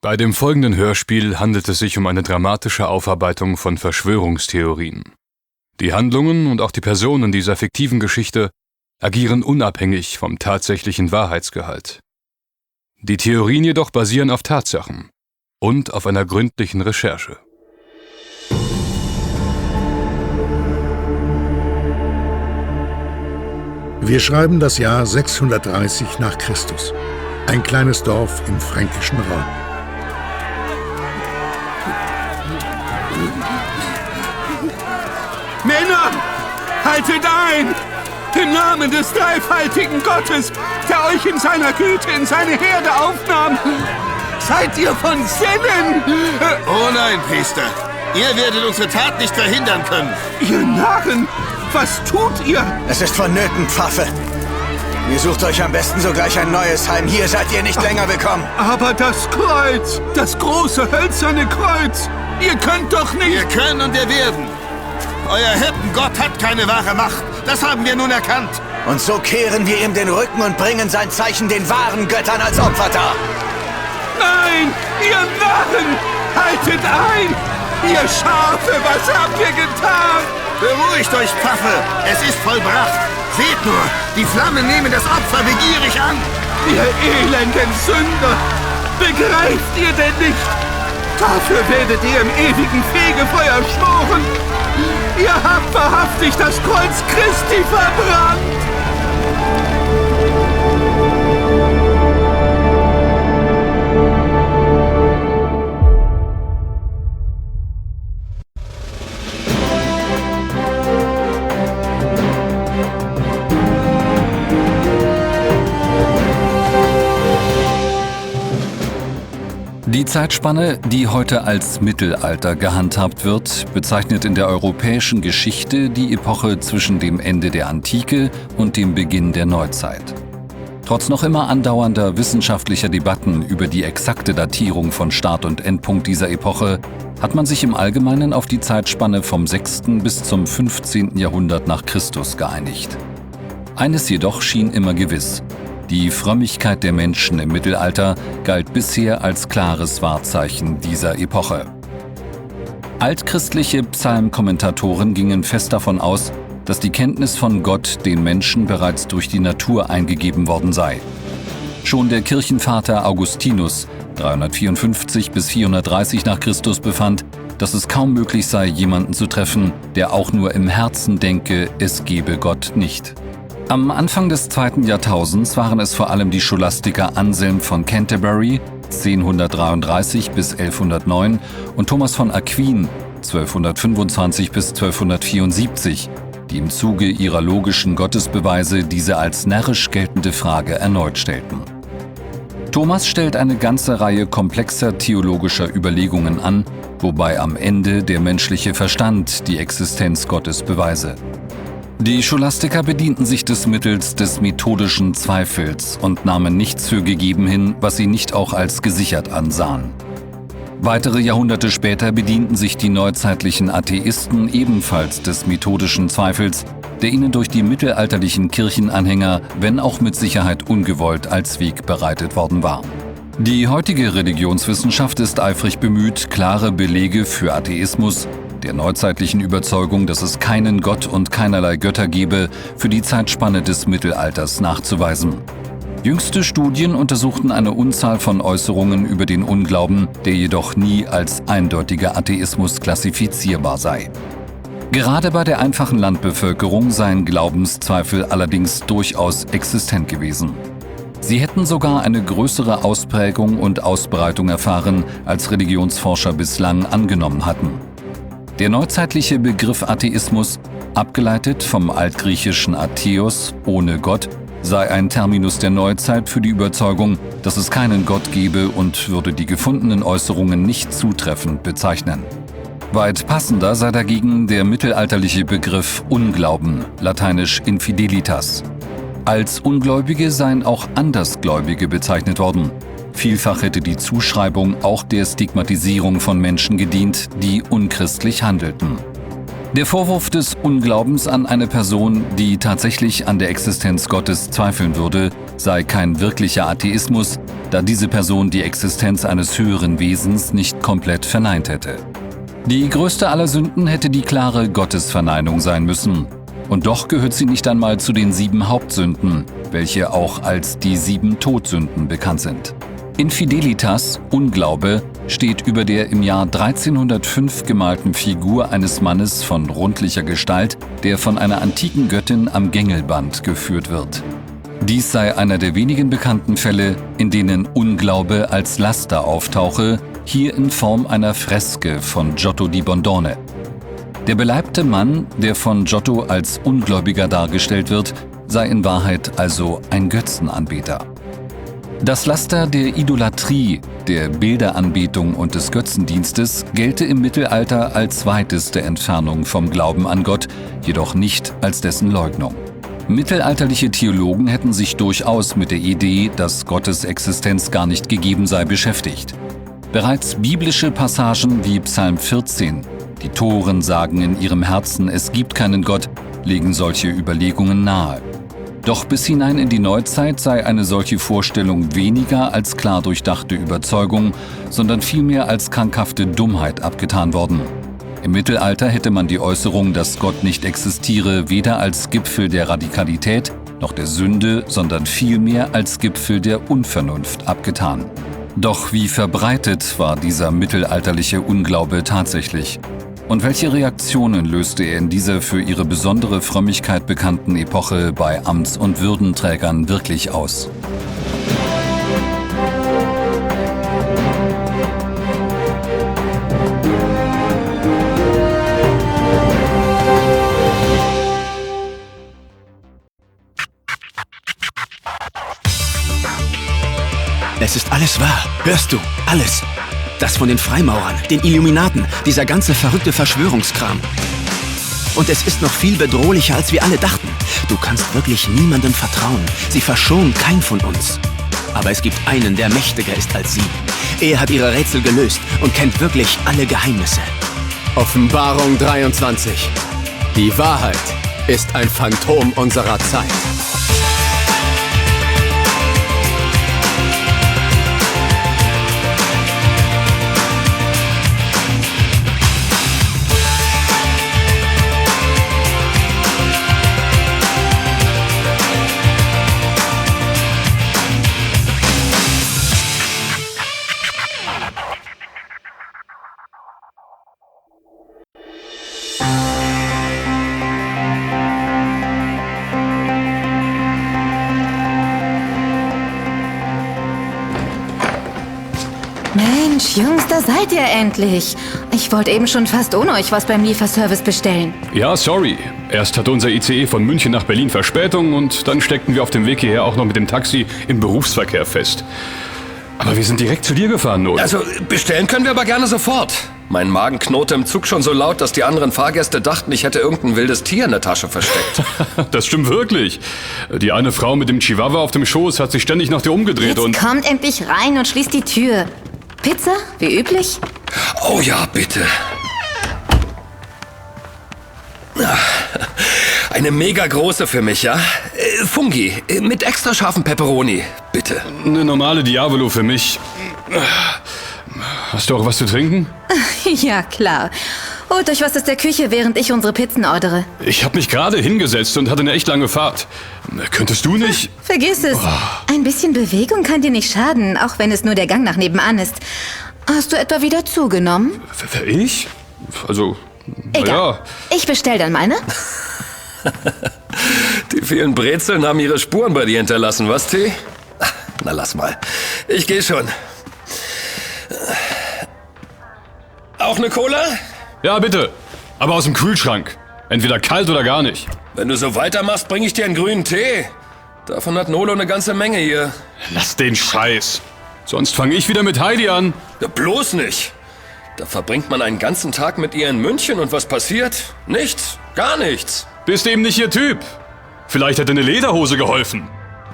Bei dem folgenden Hörspiel handelt es sich um eine dramatische Aufarbeitung von Verschwörungstheorien. Die Handlungen und auch die Personen dieser fiktiven Geschichte agieren unabhängig vom tatsächlichen Wahrheitsgehalt. Die Theorien jedoch basieren auf Tatsachen und auf einer gründlichen Recherche. Wir schreiben das Jahr 630 nach Christus. Ein kleines Dorf im fränkischen Raum. Haltet ein! Im Namen des dreifaltigen Gottes, der euch in seiner Güte in seine Herde aufnahm. Seid ihr von Sinnen? Oh nein, Priester. Ihr werdet unsere Tat nicht verhindern können. Ihr Narren, was tut ihr? Es ist vonnöten, Pfaffe. Ihr sucht euch am besten sogleich ein neues Heim. Hier seid ihr nicht länger willkommen. Aber das Kreuz, das große hölzerne Kreuz, ihr könnt doch nicht... Wir können und wir werden. Euer Hirtengott hat keine wahre Macht. Das haben wir nun erkannt. Und so kehren wir ihm den Rücken und bringen sein Zeichen den wahren Göttern als Opfer dar. Nein, ihr Narren! Haltet ein! Ihr Schafe, was habt ihr getan? Beruhigt euch, Pfaffe. Es ist vollbracht. Seht nur, die Flammen nehmen das Opfer begierig an. Ihr elenden Sünder! Begreift ihr denn nicht? Dafür werdet ihr im ewigen Fegefeuer schmoren. Ihr habt wahrhaftig das Kreuz Christi verbrannt. Die Zeitspanne, die heute als Mittelalter gehandhabt wird, bezeichnet in der europäischen Geschichte die Epoche zwischen dem Ende der Antike und dem Beginn der Neuzeit. Trotz noch immer andauernder wissenschaftlicher Debatten über die exakte Datierung von Start und Endpunkt dieser Epoche hat man sich im Allgemeinen auf die Zeitspanne vom 6. bis zum 15. Jahrhundert nach Christus geeinigt. Eines jedoch schien immer gewiss, die Frömmigkeit der Menschen im Mittelalter galt bisher als klares Wahrzeichen dieser Epoche. Altchristliche Psalmkommentatoren gingen fest davon aus, dass die Kenntnis von Gott den Menschen bereits durch die Natur eingegeben worden sei. Schon der Kirchenvater Augustinus 354 bis 430 nach Christus befand, dass es kaum möglich sei, jemanden zu treffen, der auch nur im Herzen denke, es gebe Gott nicht. Am Anfang des zweiten Jahrtausends waren es vor allem die Scholastiker Anselm von Canterbury 1033 bis 1109 und Thomas von Aquin 1225 bis 1274, die im Zuge ihrer logischen Gottesbeweise diese als närrisch geltende Frage erneut stellten. Thomas stellt eine ganze Reihe komplexer theologischer Überlegungen an, wobei am Ende der menschliche Verstand die Existenz Gottes beweise. Die Scholastiker bedienten sich des Mittels des methodischen Zweifels und nahmen nichts für gegeben hin, was sie nicht auch als gesichert ansahen. Weitere Jahrhunderte später bedienten sich die neuzeitlichen Atheisten ebenfalls des methodischen Zweifels, der ihnen durch die mittelalterlichen Kirchenanhänger, wenn auch mit Sicherheit ungewollt, als Weg bereitet worden war. Die heutige Religionswissenschaft ist eifrig bemüht, klare Belege für Atheismus, der neuzeitlichen Überzeugung, dass es keinen Gott und keinerlei Götter gebe, für die Zeitspanne des Mittelalters nachzuweisen. Jüngste Studien untersuchten eine Unzahl von Äußerungen über den Unglauben, der jedoch nie als eindeutiger Atheismus klassifizierbar sei. Gerade bei der einfachen Landbevölkerung seien Glaubenszweifel allerdings durchaus existent gewesen. Sie hätten sogar eine größere Ausprägung und Ausbreitung erfahren, als Religionsforscher bislang angenommen hatten. Der neuzeitliche Begriff Atheismus, abgeleitet vom altgriechischen Atheos ohne Gott, sei ein Terminus der Neuzeit für die Überzeugung, dass es keinen Gott gebe und würde die gefundenen Äußerungen nicht zutreffend bezeichnen. Weit passender sei dagegen der mittelalterliche Begriff Unglauben, lateinisch Infidelitas. Als Ungläubige seien auch Andersgläubige bezeichnet worden, Vielfach hätte die Zuschreibung auch der Stigmatisierung von Menschen gedient, die unchristlich handelten. Der Vorwurf des Unglaubens an eine Person, die tatsächlich an der Existenz Gottes zweifeln würde, sei kein wirklicher Atheismus, da diese Person die Existenz eines höheren Wesens nicht komplett verneint hätte. Die größte aller Sünden hätte die klare Gottesverneinung sein müssen. Und doch gehört sie nicht einmal zu den sieben Hauptsünden, welche auch als die sieben Todsünden bekannt sind. Infidelitas, Unglaube, steht über der im Jahr 1305 gemalten Figur eines Mannes von rundlicher Gestalt, der von einer antiken Göttin am Gängelband geführt wird. Dies sei einer der wenigen bekannten Fälle, in denen Unglaube als Laster auftauche, hier in Form einer Freske von Giotto di Bondone. Der beleibte Mann, der von Giotto als Ungläubiger dargestellt wird, sei in Wahrheit also ein Götzenanbeter. Das Laster der Idolatrie, der Bilderanbetung und des Götzendienstes gelte im Mittelalter als weiteste Entfernung vom Glauben an Gott, jedoch nicht als dessen Leugnung. Mittelalterliche Theologen hätten sich durchaus mit der Idee, dass Gottes Existenz gar nicht gegeben sei, beschäftigt. Bereits biblische Passagen wie Psalm 14, die Toren sagen in ihrem Herzen, es gibt keinen Gott, legen solche Überlegungen nahe. Doch bis hinein in die Neuzeit sei eine solche Vorstellung weniger als klar durchdachte Überzeugung, sondern vielmehr als krankhafte Dummheit abgetan worden. Im Mittelalter hätte man die Äußerung, dass Gott nicht existiere, weder als Gipfel der Radikalität noch der Sünde, sondern vielmehr als Gipfel der Unvernunft abgetan. Doch wie verbreitet war dieser mittelalterliche Unglaube tatsächlich? Und welche Reaktionen löste er in dieser für ihre besondere Frömmigkeit bekannten Epoche bei Amts- und Würdenträgern wirklich aus? Es ist alles wahr. Hörst du? Alles. Das von den Freimaurern, den Illuminaten, dieser ganze verrückte Verschwörungskram. Und es ist noch viel bedrohlicher, als wir alle dachten. Du kannst wirklich niemandem vertrauen. Sie verschonen keinen von uns. Aber es gibt einen, der mächtiger ist als sie. Er hat ihre Rätsel gelöst und kennt wirklich alle Geheimnisse. Offenbarung 23. Die Wahrheit ist ein Phantom unserer Zeit. Seid ihr endlich. Ich wollte eben schon fast ohne euch was beim Lieferservice bestellen. Ja, sorry. Erst hatte unser ICE von München nach Berlin Verspätung und dann steckten wir auf dem Weg hierher auch noch mit dem Taxi im Berufsverkehr fest. Aber wir sind direkt zu dir gefahren, Not. Also, bestellen können wir aber gerne sofort. Mein Magen knurrte im Zug schon so laut, dass die anderen Fahrgäste dachten, ich hätte irgendein wildes Tier in der Tasche versteckt. das stimmt wirklich. Die eine Frau mit dem Chihuahua auf dem Schoß hat sich ständig nach dir umgedreht Jetzt und... kommt endlich rein und schließt die Tür. Pizza, wie üblich? Oh ja, bitte. Eine mega große für mich, ja? Äh, Fungi, äh, mit extra scharfen Pepperoni, bitte. Eine normale Diavolo für mich. Hast du auch was zu trinken? ja, klar. Holt euch was aus der Küche, während ich unsere Pizzen ordere. Ich habe mich gerade hingesetzt und hatte eine echt lange Fahrt. Könntest du nicht? Vergiss es. Ein bisschen Bewegung kann dir nicht schaden, auch wenn es nur der Gang nach nebenan ist. Hast du etwa wieder zugenommen? Wer ich? Also, Egal. naja. Ich bestell dann meine. Die vielen Brezeln haben ihre Spuren bei dir hinterlassen, was, T? Na, lass mal. Ich gehe schon. Auch eine Cola? Ja, bitte. Aber aus dem Kühlschrank. Entweder kalt oder gar nicht. Wenn du so weitermachst, bringe ich dir einen grünen Tee. Davon hat Nolo eine ganze Menge hier. Lass den Scheiß. Sonst fange ich wieder mit Heidi an. Ja, bloß nicht. Da verbringt man einen ganzen Tag mit ihr in München und was passiert? Nichts. Gar nichts. Bist eben nicht ihr Typ. Vielleicht hätte eine Lederhose geholfen.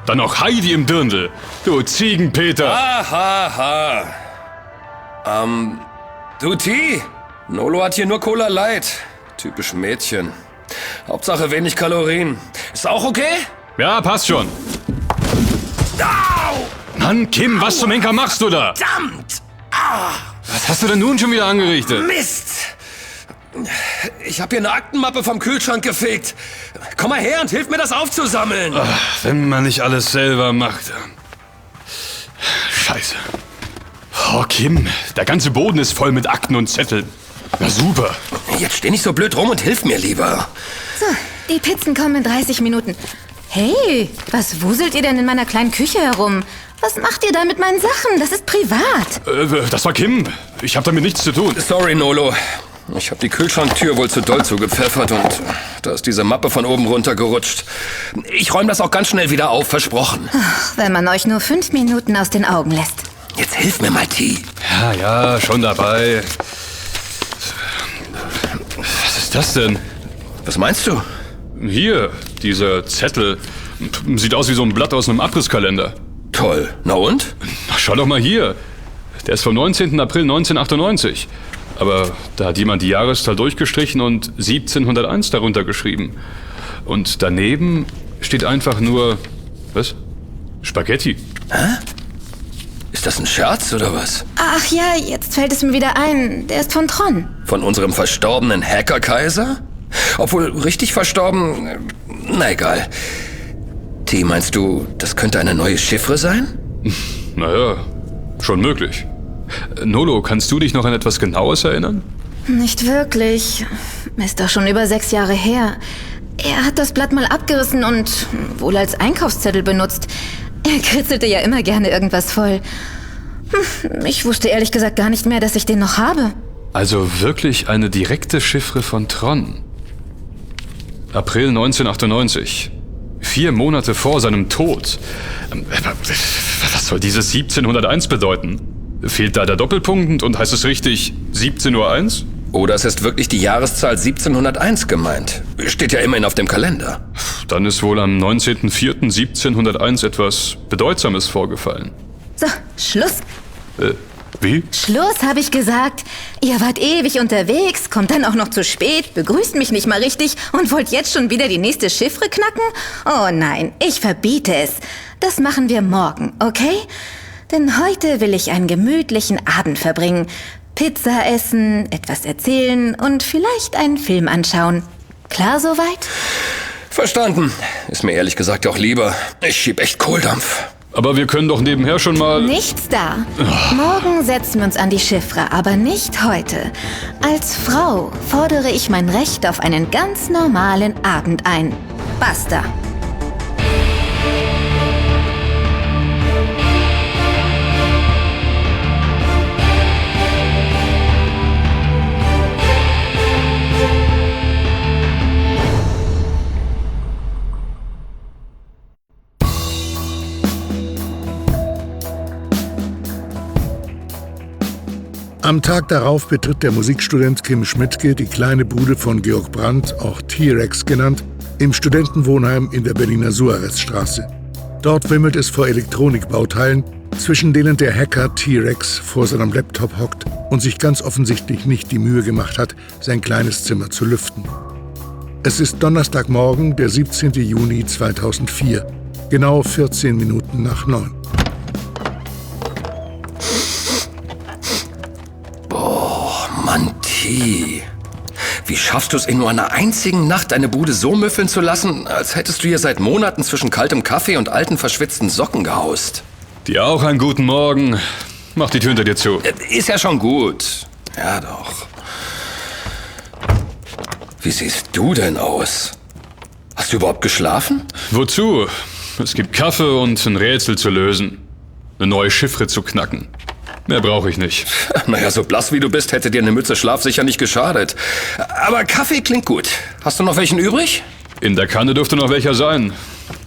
Dann noch Heidi im Dirndl. Du Ziegenpeter. Aha, ha. Ähm, du T. Nolo hat hier nur Cola Light. Typisch Mädchen. Hauptsache wenig Kalorien. Ist auch okay? Ja, passt schon. Au! Mann, Kim, was zum Henker machst du da? Verdammt! Was hast du denn nun schon wieder angerichtet? Mist! Ich habe hier eine Aktenmappe vom Kühlschrank gefegt. Komm mal her und hilf mir, das aufzusammeln. Wenn man nicht alles selber macht. Scheiße. Oh, Kim, der ganze Boden ist voll mit Akten und Zetteln. Na super. Jetzt steh nicht so blöd rum und hilf mir lieber. So, die Pizzen kommen in 30 Minuten. Hey, was wuselt ihr denn in meiner kleinen Küche herum? Was macht ihr da mit meinen Sachen? Das ist privat. Äh, das war Kim. Ich habe damit nichts zu tun. Sorry, Nolo. Ich habe die Kühlschranktür wohl zu doll zugepfeffert und da ist diese Mappe von oben runtergerutscht. Ich räume das auch ganz schnell wieder auf, versprochen. Ach, wenn man euch nur fünf Minuten aus den Augen lässt. Jetzt hilf mir mal, T. Ja, ja, schon dabei. Was ist das denn? Was meinst du? Hier, dieser Zettel. Sieht aus wie so ein Blatt aus einem Abrisskalender. Toll. Na und? Na, schau doch mal hier. Der ist vom 19. April 1998. Aber da hat jemand die Jahreszahl durchgestrichen und 1701 darunter geschrieben. Und daneben steht einfach nur. Was? Spaghetti. Hä? Ist das ein Scherz oder was? Ach ja, jetzt fällt es mir wieder ein. Der ist von Tron. Von unserem verstorbenen Hacker-Kaiser? Obwohl richtig verstorben. äh, Na egal. T, meinst du, das könnte eine neue Chiffre sein? Naja, schon möglich. Nolo, kannst du dich noch an etwas Genaues erinnern? Nicht wirklich. Ist doch schon über sechs Jahre her. Er hat das Blatt mal abgerissen und wohl als Einkaufszettel benutzt. Er kritzelte ja immer gerne irgendwas voll. Hm, Ich wusste ehrlich gesagt gar nicht mehr, dass ich den noch habe. Also wirklich eine direkte Chiffre von Tron. April 1998. Vier Monate vor seinem Tod. Ähm, Was soll dieses 1701 bedeuten? Fehlt da der Doppelpunkt und heißt es richtig 17.01 Uhr? Oder es ist wirklich die Jahreszahl 1701 gemeint. Steht ja immerhin auf dem Kalender. Dann ist wohl am 19.04.1701 etwas Bedeutsames vorgefallen. So, Schluss. Äh, wie? Schluss, habe ich gesagt. Ihr wart ewig unterwegs, kommt dann auch noch zu spät, begrüßt mich nicht mal richtig und wollt jetzt schon wieder die nächste Chiffre knacken? Oh nein, ich verbiete es. Das machen wir morgen, okay? Denn heute will ich einen gemütlichen Abend verbringen. Pizza essen, etwas erzählen und vielleicht einen Film anschauen. Klar soweit? Verstanden. Ist mir ehrlich gesagt auch lieber. Ich schieb echt Kohldampf. Aber wir können doch nebenher schon mal... Nichts da. Morgen setzen wir uns an die Chiffre, aber nicht heute. Als Frau fordere ich mein Recht auf einen ganz normalen Abend ein. Basta. Am Tag darauf betritt der Musikstudent Kim Schmidtke die kleine Bude von Georg Brandt, auch T-Rex genannt, im Studentenwohnheim in der Berliner Suarezstraße. Dort wimmelt es vor Elektronikbauteilen, zwischen denen der Hacker T-Rex vor seinem Laptop hockt und sich ganz offensichtlich nicht die Mühe gemacht hat, sein kleines Zimmer zu lüften. Es ist Donnerstagmorgen, der 17. Juni 2004, genau 14 Minuten nach 9. Michi, wie schaffst du es in nur einer einzigen Nacht, deine Bude so müffeln zu lassen, als hättest du hier seit Monaten zwischen kaltem Kaffee und alten verschwitzten Socken gehaust? Dir auch einen guten Morgen. Mach die Tür hinter dir zu. Äh, ist ja schon gut. Ja doch. Wie siehst du denn aus? Hast du überhaupt geschlafen? Wozu? Es gibt Kaffee und ein Rätsel zu lösen. Eine neue Chiffre zu knacken. Mehr brauche ich nicht. Naja, so blass wie du bist, hätte dir eine Mütze Schlaf sicher nicht geschadet. Aber Kaffee klingt gut. Hast du noch welchen übrig? In der Kanne dürfte noch welcher sein.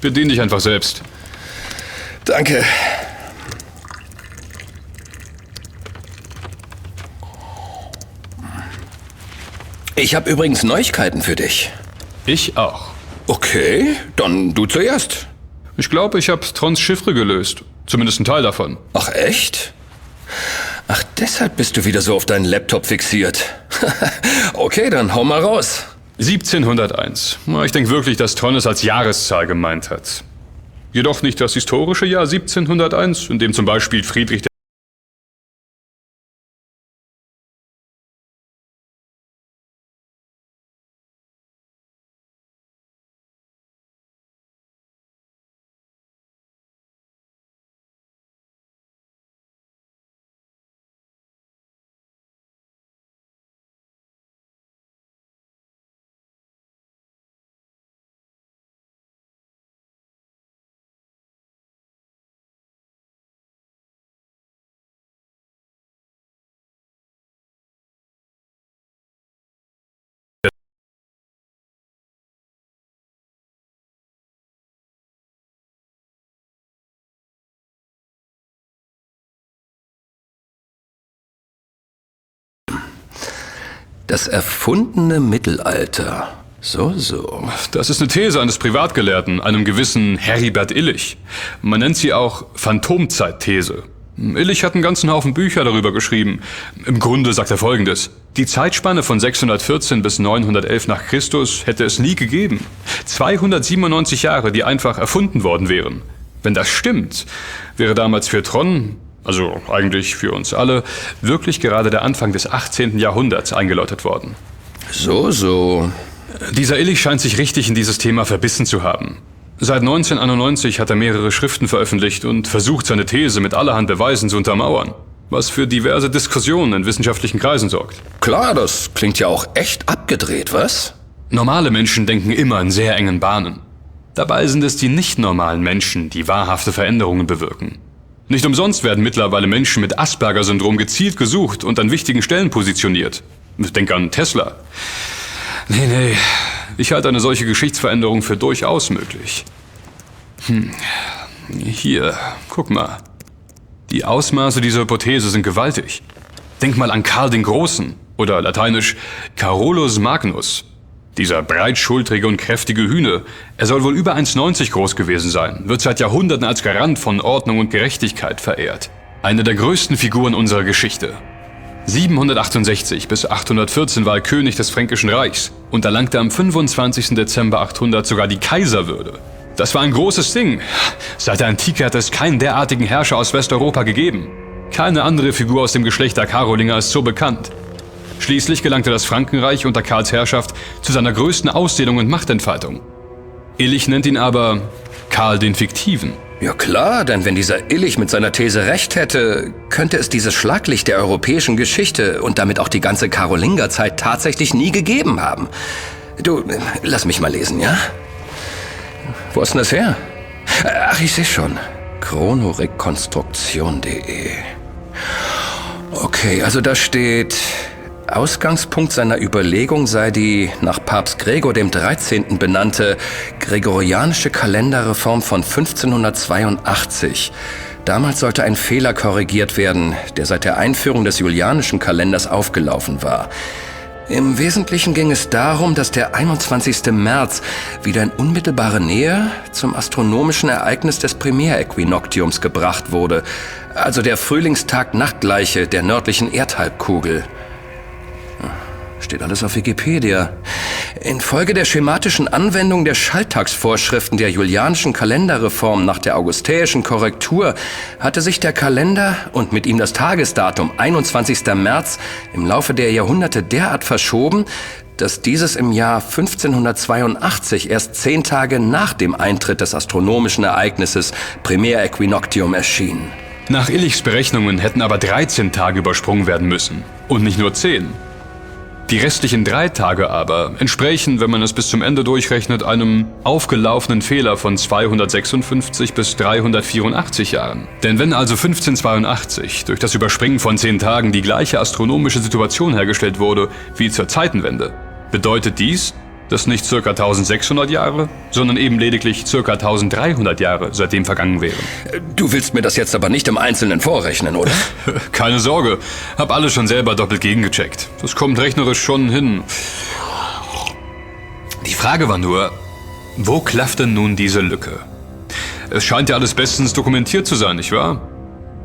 Bedien dich einfach selbst. Danke. Ich habe übrigens Neuigkeiten für dich. Ich auch. Okay, dann du zuerst. Ich glaube, ich habe Trons Chiffre gelöst. Zumindest ein Teil davon. Ach echt? Ach, deshalb bist du wieder so auf deinen Laptop fixiert. okay, dann hau mal raus. 1701. Na, Ich denke wirklich, dass Tron es als Jahreszahl gemeint hat. Jedoch nicht das historische Jahr 1701, in dem zum Beispiel Friedrich Das erfundene Mittelalter. So, so. Das ist eine These eines Privatgelehrten, einem gewissen Heribert Illich. Man nennt sie auch Phantomzeitthese. Illich hat einen ganzen Haufen Bücher darüber geschrieben. Im Grunde sagt er folgendes. Die Zeitspanne von 614 bis 911 nach Christus hätte es nie gegeben. 297 Jahre, die einfach erfunden worden wären. Wenn das stimmt, wäre damals für Tron also eigentlich für uns alle, wirklich gerade der Anfang des 18. Jahrhunderts eingeläutet worden. So, so. Dieser Illich scheint sich richtig in dieses Thema verbissen zu haben. Seit 1991 hat er mehrere Schriften veröffentlicht und versucht, seine These mit allerhand Beweisen zu untermauern, was für diverse Diskussionen in wissenschaftlichen Kreisen sorgt. Klar, das klingt ja auch echt abgedreht, was? Normale Menschen denken immer in sehr engen Bahnen. Dabei sind es die nicht normalen Menschen, die wahrhafte Veränderungen bewirken. Nicht umsonst werden mittlerweile Menschen mit Asperger-Syndrom gezielt gesucht und an wichtigen Stellen positioniert. Denk an Tesla. Nee, nee, ich halte eine solche Geschichtsveränderung für durchaus möglich. Hm. Hier, guck mal. Die Ausmaße dieser Hypothese sind gewaltig. Denk mal an Karl den Großen oder lateinisch Carolus Magnus. Dieser breitschultrige und kräftige Hühne, er soll wohl über 1,90 groß gewesen sein, wird seit Jahrhunderten als Garant von Ordnung und Gerechtigkeit verehrt. Eine der größten Figuren unserer Geschichte. 768 bis 814 war er König des Fränkischen Reichs und erlangte am 25. Dezember 800 sogar die Kaiserwürde. Das war ein großes Ding. Seit der Antike hat es keinen derartigen Herrscher aus Westeuropa gegeben. Keine andere Figur aus dem Geschlecht der Karolinger ist so bekannt. Schließlich gelangte das Frankenreich unter Karls Herrschaft zu seiner größten Ausdehnung und Machtentfaltung. Illich nennt ihn aber Karl den Fiktiven. Ja klar, denn wenn dieser Illich mit seiner These recht hätte, könnte es dieses Schlaglicht der europäischen Geschichte und damit auch die ganze Karolingerzeit tatsächlich nie gegeben haben. Du, lass mich mal lesen, ja? Wo ist denn das her? Ach, ich sehe schon. Chronorekonstruktion.de Okay, also da steht, Ausgangspunkt seiner Überlegung sei die nach Papst Gregor dem 13. benannte gregorianische Kalenderreform von 1582. Damals sollte ein Fehler korrigiert werden, der seit der Einführung des julianischen Kalenders aufgelaufen war. Im Wesentlichen ging es darum, dass der 21. März wieder in unmittelbare Nähe zum astronomischen Ereignis des Primärequinoktiums gebracht wurde, also der Frühlingstag-Nachtgleiche der nördlichen Erdhalbkugel. Steht alles auf Wikipedia. Infolge der schematischen Anwendung der Schalltagsvorschriften der julianischen Kalenderreform nach der augustäischen Korrektur hatte sich der Kalender und mit ihm das Tagesdatum 21. März im Laufe der Jahrhunderte derart verschoben, dass dieses im Jahr 1582 erst zehn Tage nach dem Eintritt des astronomischen Ereignisses Primärequinoctium erschien. Nach Illichs Berechnungen hätten aber 13 Tage übersprungen werden müssen und nicht nur 10. Die restlichen drei Tage aber entsprechen, wenn man es bis zum Ende durchrechnet, einem aufgelaufenen Fehler von 256 bis 384 Jahren. Denn wenn also 1582 durch das Überspringen von zehn Tagen die gleiche astronomische Situation hergestellt wurde wie zur Zeitenwende, bedeutet dies, dass nicht circa 1600 Jahre, sondern eben lediglich circa 1300 Jahre seitdem vergangen wären. Du willst mir das jetzt aber nicht im Einzelnen vorrechnen, oder? Keine Sorge, hab alles schon selber doppelt gegengecheckt. Das kommt rechnerisch schon hin. Die Frage war nur, wo klafft denn nun diese Lücke? Es scheint ja alles bestens dokumentiert zu sein, nicht wahr?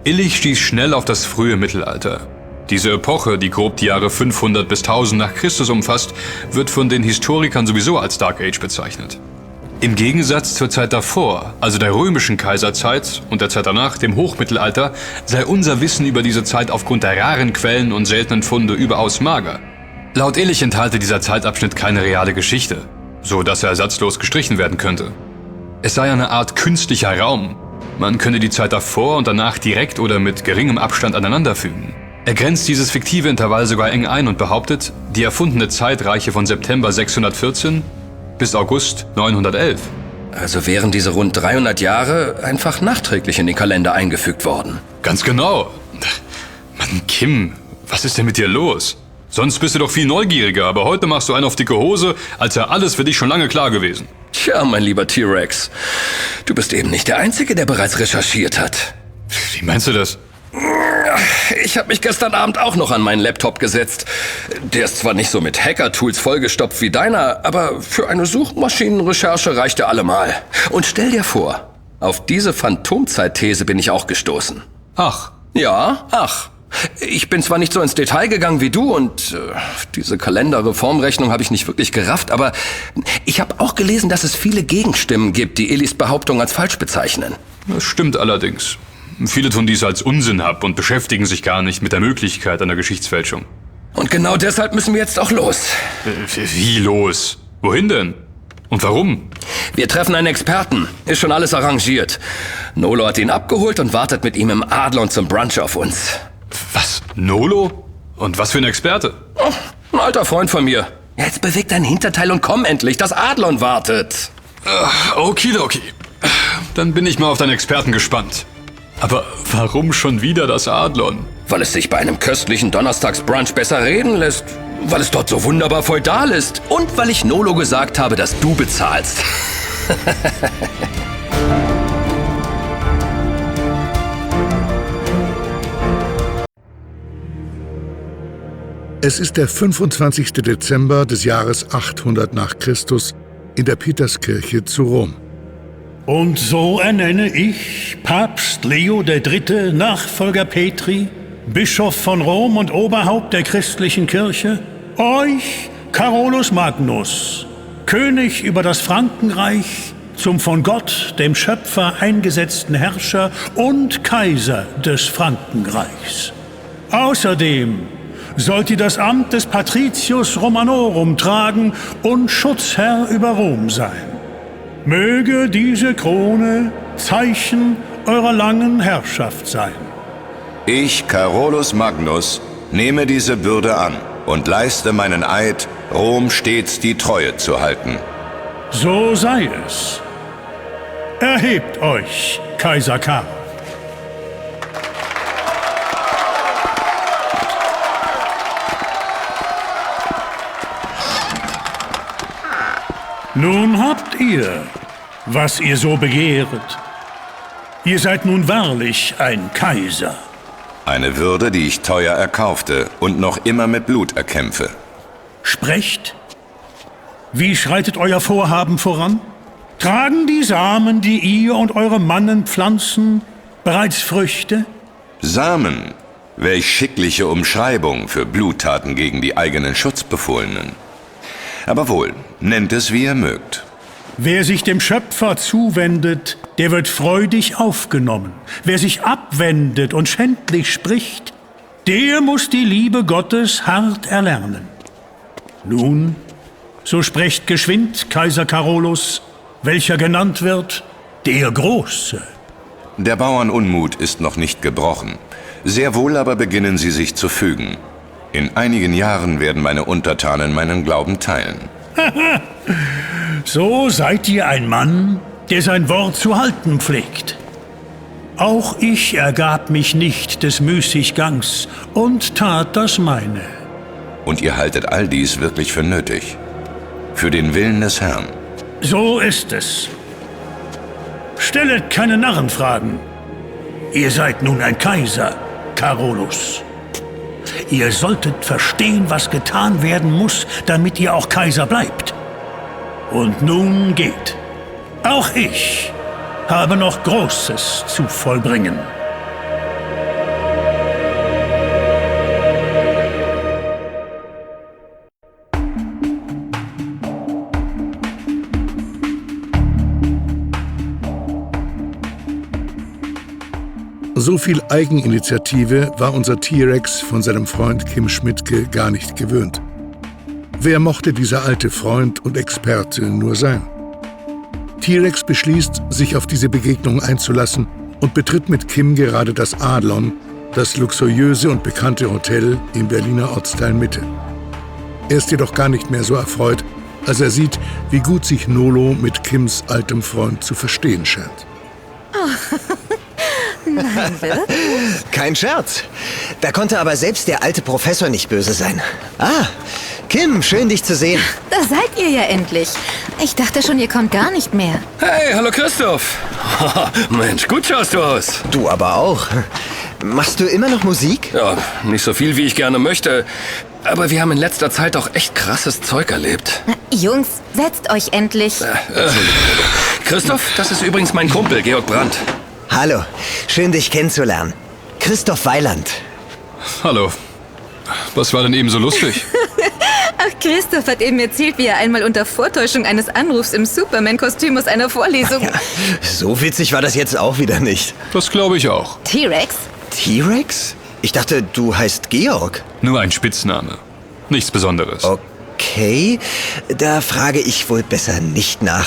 Illich stieß schnell auf das frühe Mittelalter. Diese Epoche, die grob die Jahre 500 bis 1000 nach Christus umfasst, wird von den Historikern sowieso als Dark Age bezeichnet. Im Gegensatz zur Zeit davor, also der römischen Kaiserzeit und der Zeit danach, dem Hochmittelalter, sei unser Wissen über diese Zeit aufgrund der raren Quellen und seltenen Funde überaus mager. Laut Illich enthalte dieser Zeitabschnitt keine reale Geschichte, so dass er ersatzlos gestrichen werden könnte. Es sei eine Art künstlicher Raum. Man könne die Zeit davor und danach direkt oder mit geringem Abstand aneinanderfügen. Er grenzt dieses fiktive Intervall sogar eng ein und behauptet, die erfundene Zeit reiche von September 614 bis August 911. Also wären diese rund 300 Jahre einfach nachträglich in den Kalender eingefügt worden. Ganz genau. Mann, Kim, was ist denn mit dir los? Sonst bist du doch viel neugieriger, aber heute machst du einen auf dicke Hose, als wäre alles für dich schon lange klar gewesen. Tja, mein lieber T-Rex, du bist eben nicht der Einzige, der bereits recherchiert hat. Wie meinst du das? Ich habe mich gestern Abend auch noch an meinen Laptop gesetzt. Der ist zwar nicht so mit Hacker-Tools vollgestopft wie deiner, aber für eine Suchmaschinenrecherche reicht er allemal. Und stell dir vor, auf diese Phantomzeit-These bin ich auch gestoßen. Ach. Ja, ach. Ich bin zwar nicht so ins Detail gegangen wie du und äh, diese Kalenderreformrechnung habe ich nicht wirklich gerafft, aber ich habe auch gelesen, dass es viele Gegenstimmen gibt, die Elis Behauptung als falsch bezeichnen. Das stimmt allerdings. Viele tun dies als Unsinn ab und beschäftigen sich gar nicht mit der Möglichkeit einer Geschichtsfälschung. Und genau deshalb müssen wir jetzt auch los. Äh, Wie los? Wohin denn? Und warum? Wir treffen einen Experten. Ist schon alles arrangiert. Nolo hat ihn abgeholt und wartet mit ihm im Adlon zum Brunch auf uns. Was? Nolo? Und was für ein Experte? Oh, ein alter Freund von mir. Jetzt beweg dein Hinterteil und komm endlich. Das Adlon wartet. Uh, okidoki. Dann bin ich mal auf deinen Experten gespannt. Aber warum schon wieder das Adlon? Weil es sich bei einem köstlichen Donnerstagsbrunch besser reden lässt. Weil es dort so wunderbar feudal ist. Und weil ich Nolo gesagt habe, dass du bezahlst. Es ist der 25. Dezember des Jahres 800 nach Christus in der Peterskirche zu Rom. Und so ernenne ich Papst Leo III., Nachfolger Petri, Bischof von Rom und Oberhaupt der christlichen Kirche, euch, Carolus Magnus, König über das Frankenreich, zum von Gott, dem Schöpfer, eingesetzten Herrscher und Kaiser des Frankenreichs. Außerdem sollt ihr das Amt des Patricius Romanorum tragen und Schutzherr über Rom sein. Möge diese Krone Zeichen eurer langen Herrschaft sein. Ich, Carolus Magnus, nehme diese Bürde an und leiste meinen Eid, Rom stets die Treue zu halten. So sei es. Erhebt euch, Kaiser Karl. Nun habt ihr, was ihr so begehret. Ihr seid nun wahrlich ein Kaiser. Eine Würde, die ich teuer erkaufte und noch immer mit Blut erkämpfe. Sprecht. Wie schreitet euer Vorhaben voran? Tragen die Samen, die ihr und eure Mannen pflanzen, bereits Früchte? Samen? Welch schickliche Umschreibung für Bluttaten gegen die eigenen Schutzbefohlenen. Aber wohl, nennt es wie ihr mögt. Wer sich dem Schöpfer zuwendet, der wird freudig aufgenommen. Wer sich abwendet und schändlich spricht, der muss die Liebe Gottes hart erlernen. Nun, so sprecht geschwind, Kaiser Carolus, welcher genannt wird der Große. Der Bauernunmut ist noch nicht gebrochen. Sehr wohl aber beginnen sie sich zu fügen. In einigen Jahren werden meine Untertanen meinen Glauben teilen. so seid ihr ein Mann, der sein Wort zu halten pflegt. Auch ich ergab mich nicht des Müßiggangs und tat das meine. Und ihr haltet all dies wirklich für nötig? Für den Willen des Herrn? So ist es. Stellet keine Narrenfragen. Ihr seid nun ein Kaiser, Carolus. Ihr solltet verstehen, was getan werden muss, damit ihr auch Kaiser bleibt. Und nun geht. Auch ich habe noch Großes zu vollbringen. So viel Eigeninitiative war unser T-Rex von seinem Freund Kim Schmidtke gar nicht gewöhnt. Wer mochte dieser alte Freund und Experte nur sein? T-Rex beschließt, sich auf diese Begegnung einzulassen und betritt mit Kim gerade das Adlon, das luxuriöse und bekannte Hotel im Berliner Ortsteil Mitte. Er ist jedoch gar nicht mehr so erfreut, als er sieht, wie gut sich Nolo mit Kims altem Freund zu verstehen scheint. Oh. Nein, wirklich? Kein Scherz. Da konnte aber selbst der alte Professor nicht böse sein. Ah, Kim, schön dich zu sehen. Da seid ihr ja endlich. Ich dachte schon, ihr kommt gar nicht mehr. Hey, hallo Christoph. Mensch, gut schaust du aus. Du aber auch. Machst du immer noch Musik? Ja, nicht so viel, wie ich gerne möchte. Aber wir haben in letzter Zeit auch echt krasses Zeug erlebt. Jungs, setzt euch endlich. Äh, äh, Christoph, das ist übrigens mein Kumpel, Georg Brandt. Hallo, schön dich kennenzulernen. Christoph Weiland. Hallo. Was war denn eben so lustig? Ach, Christoph hat eben erzählt, wie er einmal unter Vortäuschung eines Anrufs im Superman-Kostüm aus einer Vorlesung. Ja, so witzig war das jetzt auch wieder nicht. Das glaube ich auch. T-Rex? T-Rex? Ich dachte, du heißt Georg. Nur ein Spitzname. Nichts Besonderes. Okay, da frage ich wohl besser nicht nach.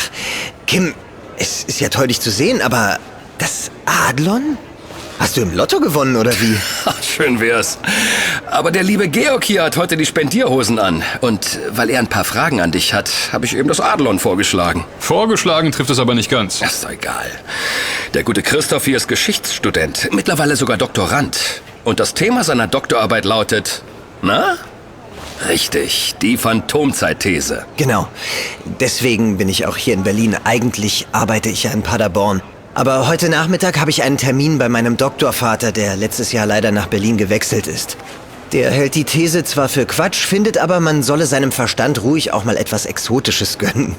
Kim, es ist ja toll, dich zu sehen, aber das Adlon? Hast du im Lotto gewonnen oder wie? Schön wär's. Aber der liebe Georg hier hat heute die Spendierhosen an. Und weil er ein paar Fragen an dich hat, habe ich eben das Adlon vorgeschlagen. Vorgeschlagen trifft es aber nicht ganz. ist doch egal. Der gute Christoph hier ist Geschichtsstudent, mittlerweile sogar Doktorand. Und das Thema seiner Doktorarbeit lautet, na? Richtig, die Phantomzeitthese. Genau. Deswegen bin ich auch hier in Berlin. Eigentlich arbeite ich ja in Paderborn. Aber heute Nachmittag habe ich einen Termin bei meinem Doktorvater, der letztes Jahr leider nach Berlin gewechselt ist. Der hält die These zwar für Quatsch, findet aber, man solle seinem Verstand ruhig auch mal etwas Exotisches gönnen.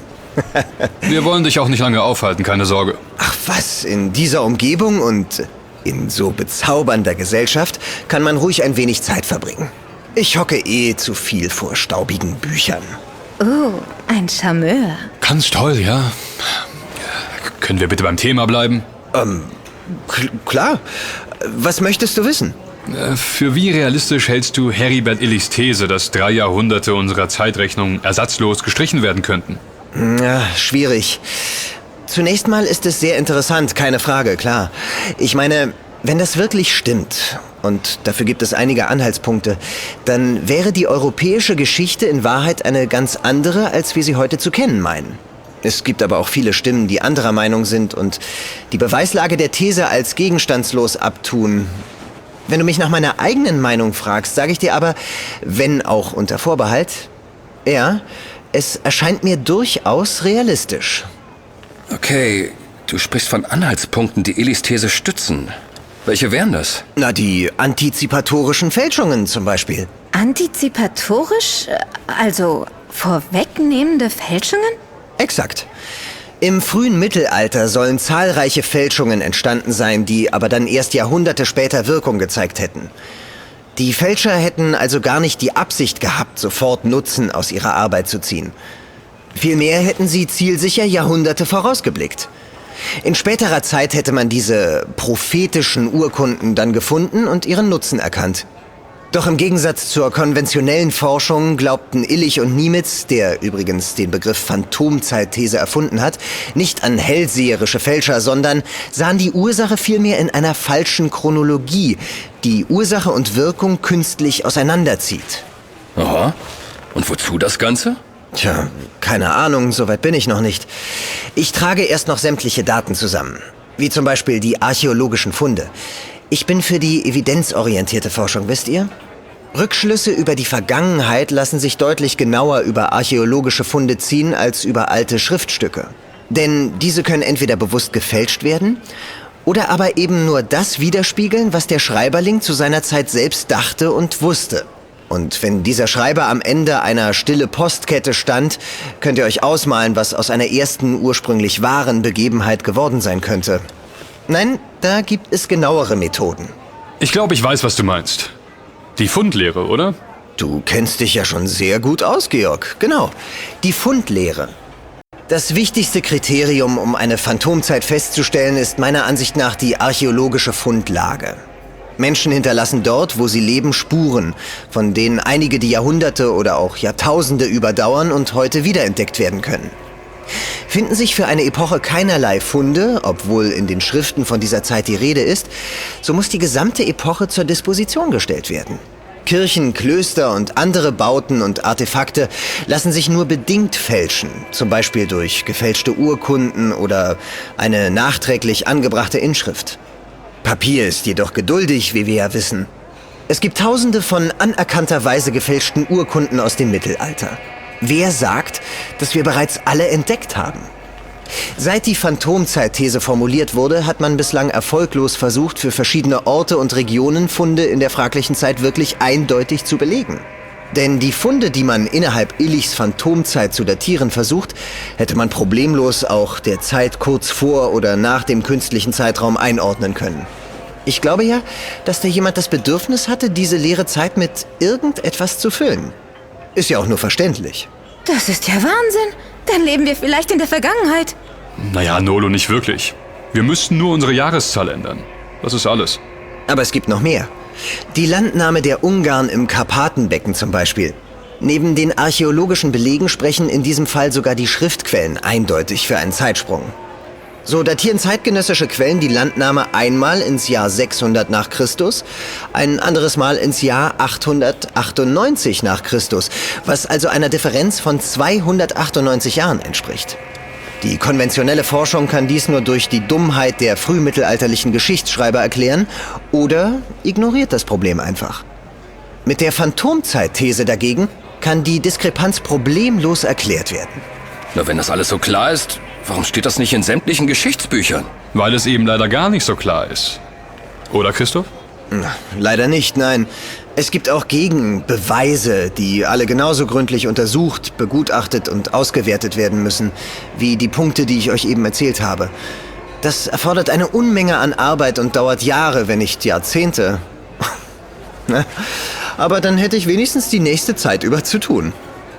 Wir wollen dich auch nicht lange aufhalten, keine Sorge. Ach was, in dieser Umgebung und in so bezaubernder Gesellschaft kann man ruhig ein wenig Zeit verbringen. Ich hocke eh zu viel vor staubigen Büchern. Oh, ein Charmeur. Ganz toll, ja. Können wir bitte beim Thema bleiben? Ähm, klar. Was möchtest du wissen? Äh, für wie realistisch hältst du Heribert Illichs These, dass drei Jahrhunderte unserer Zeitrechnung ersatzlos gestrichen werden könnten? Ja, schwierig. Zunächst mal ist es sehr interessant, keine Frage, klar. Ich meine, wenn das wirklich stimmt, und dafür gibt es einige Anhaltspunkte, dann wäre die europäische Geschichte in Wahrheit eine ganz andere, als wir sie heute zu kennen meinen. Es gibt aber auch viele Stimmen, die anderer Meinung sind und die Beweislage der These als gegenstandslos abtun. Wenn du mich nach meiner eigenen Meinung fragst, sage ich dir aber, wenn auch unter Vorbehalt, ja, es erscheint mir durchaus realistisch. Okay, du sprichst von Anhaltspunkten, die Elis These stützen. Welche wären das? Na, die antizipatorischen Fälschungen zum Beispiel. Antizipatorisch? Also vorwegnehmende Fälschungen? Exakt. Im frühen Mittelalter sollen zahlreiche Fälschungen entstanden sein, die aber dann erst Jahrhunderte später Wirkung gezeigt hätten. Die Fälscher hätten also gar nicht die Absicht gehabt, sofort Nutzen aus ihrer Arbeit zu ziehen. Vielmehr hätten sie zielsicher Jahrhunderte vorausgeblickt. In späterer Zeit hätte man diese prophetischen Urkunden dann gefunden und ihren Nutzen erkannt. Doch im Gegensatz zur konventionellen Forschung glaubten Illich und Niemitz, der übrigens den Begriff Phantomzeitthese erfunden hat, nicht an hellseherische Fälscher, sondern sahen die Ursache vielmehr in einer falschen Chronologie, die Ursache und Wirkung künstlich auseinanderzieht. Aha. Und wozu das Ganze? Tja, keine Ahnung, soweit bin ich noch nicht. Ich trage erst noch sämtliche Daten zusammen, wie zum Beispiel die archäologischen Funde. Ich bin für die evidenzorientierte Forschung, wisst ihr? Rückschlüsse über die Vergangenheit lassen sich deutlich genauer über archäologische Funde ziehen als über alte Schriftstücke. Denn diese können entweder bewusst gefälscht werden oder aber eben nur das widerspiegeln, was der Schreiberling zu seiner Zeit selbst dachte und wusste. Und wenn dieser Schreiber am Ende einer stille Postkette stand, könnt ihr euch ausmalen, was aus einer ersten ursprünglich wahren Begebenheit geworden sein könnte. Nein, da gibt es genauere Methoden. Ich glaube, ich weiß, was du meinst. Die Fundlehre, oder? Du kennst dich ja schon sehr gut aus, Georg. Genau. Die Fundlehre. Das wichtigste Kriterium, um eine Phantomzeit festzustellen, ist meiner Ansicht nach die archäologische Fundlage. Menschen hinterlassen dort, wo sie leben, Spuren, von denen einige die Jahrhunderte oder auch Jahrtausende überdauern und heute wiederentdeckt werden können. Finden sich für eine Epoche keinerlei Funde, obwohl in den Schriften von dieser Zeit die Rede ist, so muss die gesamte Epoche zur Disposition gestellt werden. Kirchen, Klöster und andere Bauten und Artefakte lassen sich nur bedingt fälschen, zum Beispiel durch gefälschte Urkunden oder eine nachträglich angebrachte Inschrift. Papier ist jedoch geduldig, wie wir ja wissen. Es gibt tausende von anerkannterweise gefälschten Urkunden aus dem Mittelalter. Wer sagt, dass wir bereits alle entdeckt haben? Seit die Phantomzeitthese formuliert wurde, hat man bislang erfolglos versucht, für verschiedene Orte und Regionen Funde in der fraglichen Zeit wirklich eindeutig zu belegen. Denn die Funde, die man innerhalb Illichs Phantomzeit zu datieren versucht, hätte man problemlos auch der Zeit kurz vor oder nach dem künstlichen Zeitraum einordnen können. Ich glaube ja, dass da jemand das Bedürfnis hatte, diese leere Zeit mit irgendetwas zu füllen. Ist ja auch nur verständlich. Das ist ja Wahnsinn. Dann leben wir vielleicht in der Vergangenheit. Naja, Nolo, nicht wirklich. Wir müssten nur unsere Jahreszahl ändern. Das ist alles. Aber es gibt noch mehr. Die Landnahme der Ungarn im Karpatenbecken zum Beispiel. Neben den archäologischen Belegen sprechen in diesem Fall sogar die Schriftquellen eindeutig für einen Zeitsprung. So datieren zeitgenössische Quellen die Landnahme einmal ins Jahr 600 nach Christus, ein anderes Mal ins Jahr 898 nach Christus, was also einer Differenz von 298 Jahren entspricht. Die konventionelle Forschung kann dies nur durch die Dummheit der frühmittelalterlichen Geschichtsschreiber erklären oder ignoriert das Problem einfach. Mit der Phantomzeitthese dagegen kann die Diskrepanz problemlos erklärt werden. Na, wenn das alles so klar ist, warum steht das nicht in sämtlichen Geschichtsbüchern? Weil es eben leider gar nicht so klar ist. Oder, Christoph? Leider nicht, nein. Es gibt auch Gegenbeweise, die alle genauso gründlich untersucht, begutachtet und ausgewertet werden müssen, wie die Punkte, die ich euch eben erzählt habe. Das erfordert eine Unmenge an Arbeit und dauert Jahre, wenn nicht Jahrzehnte. Ne? Aber dann hätte ich wenigstens die nächste Zeit über zu tun.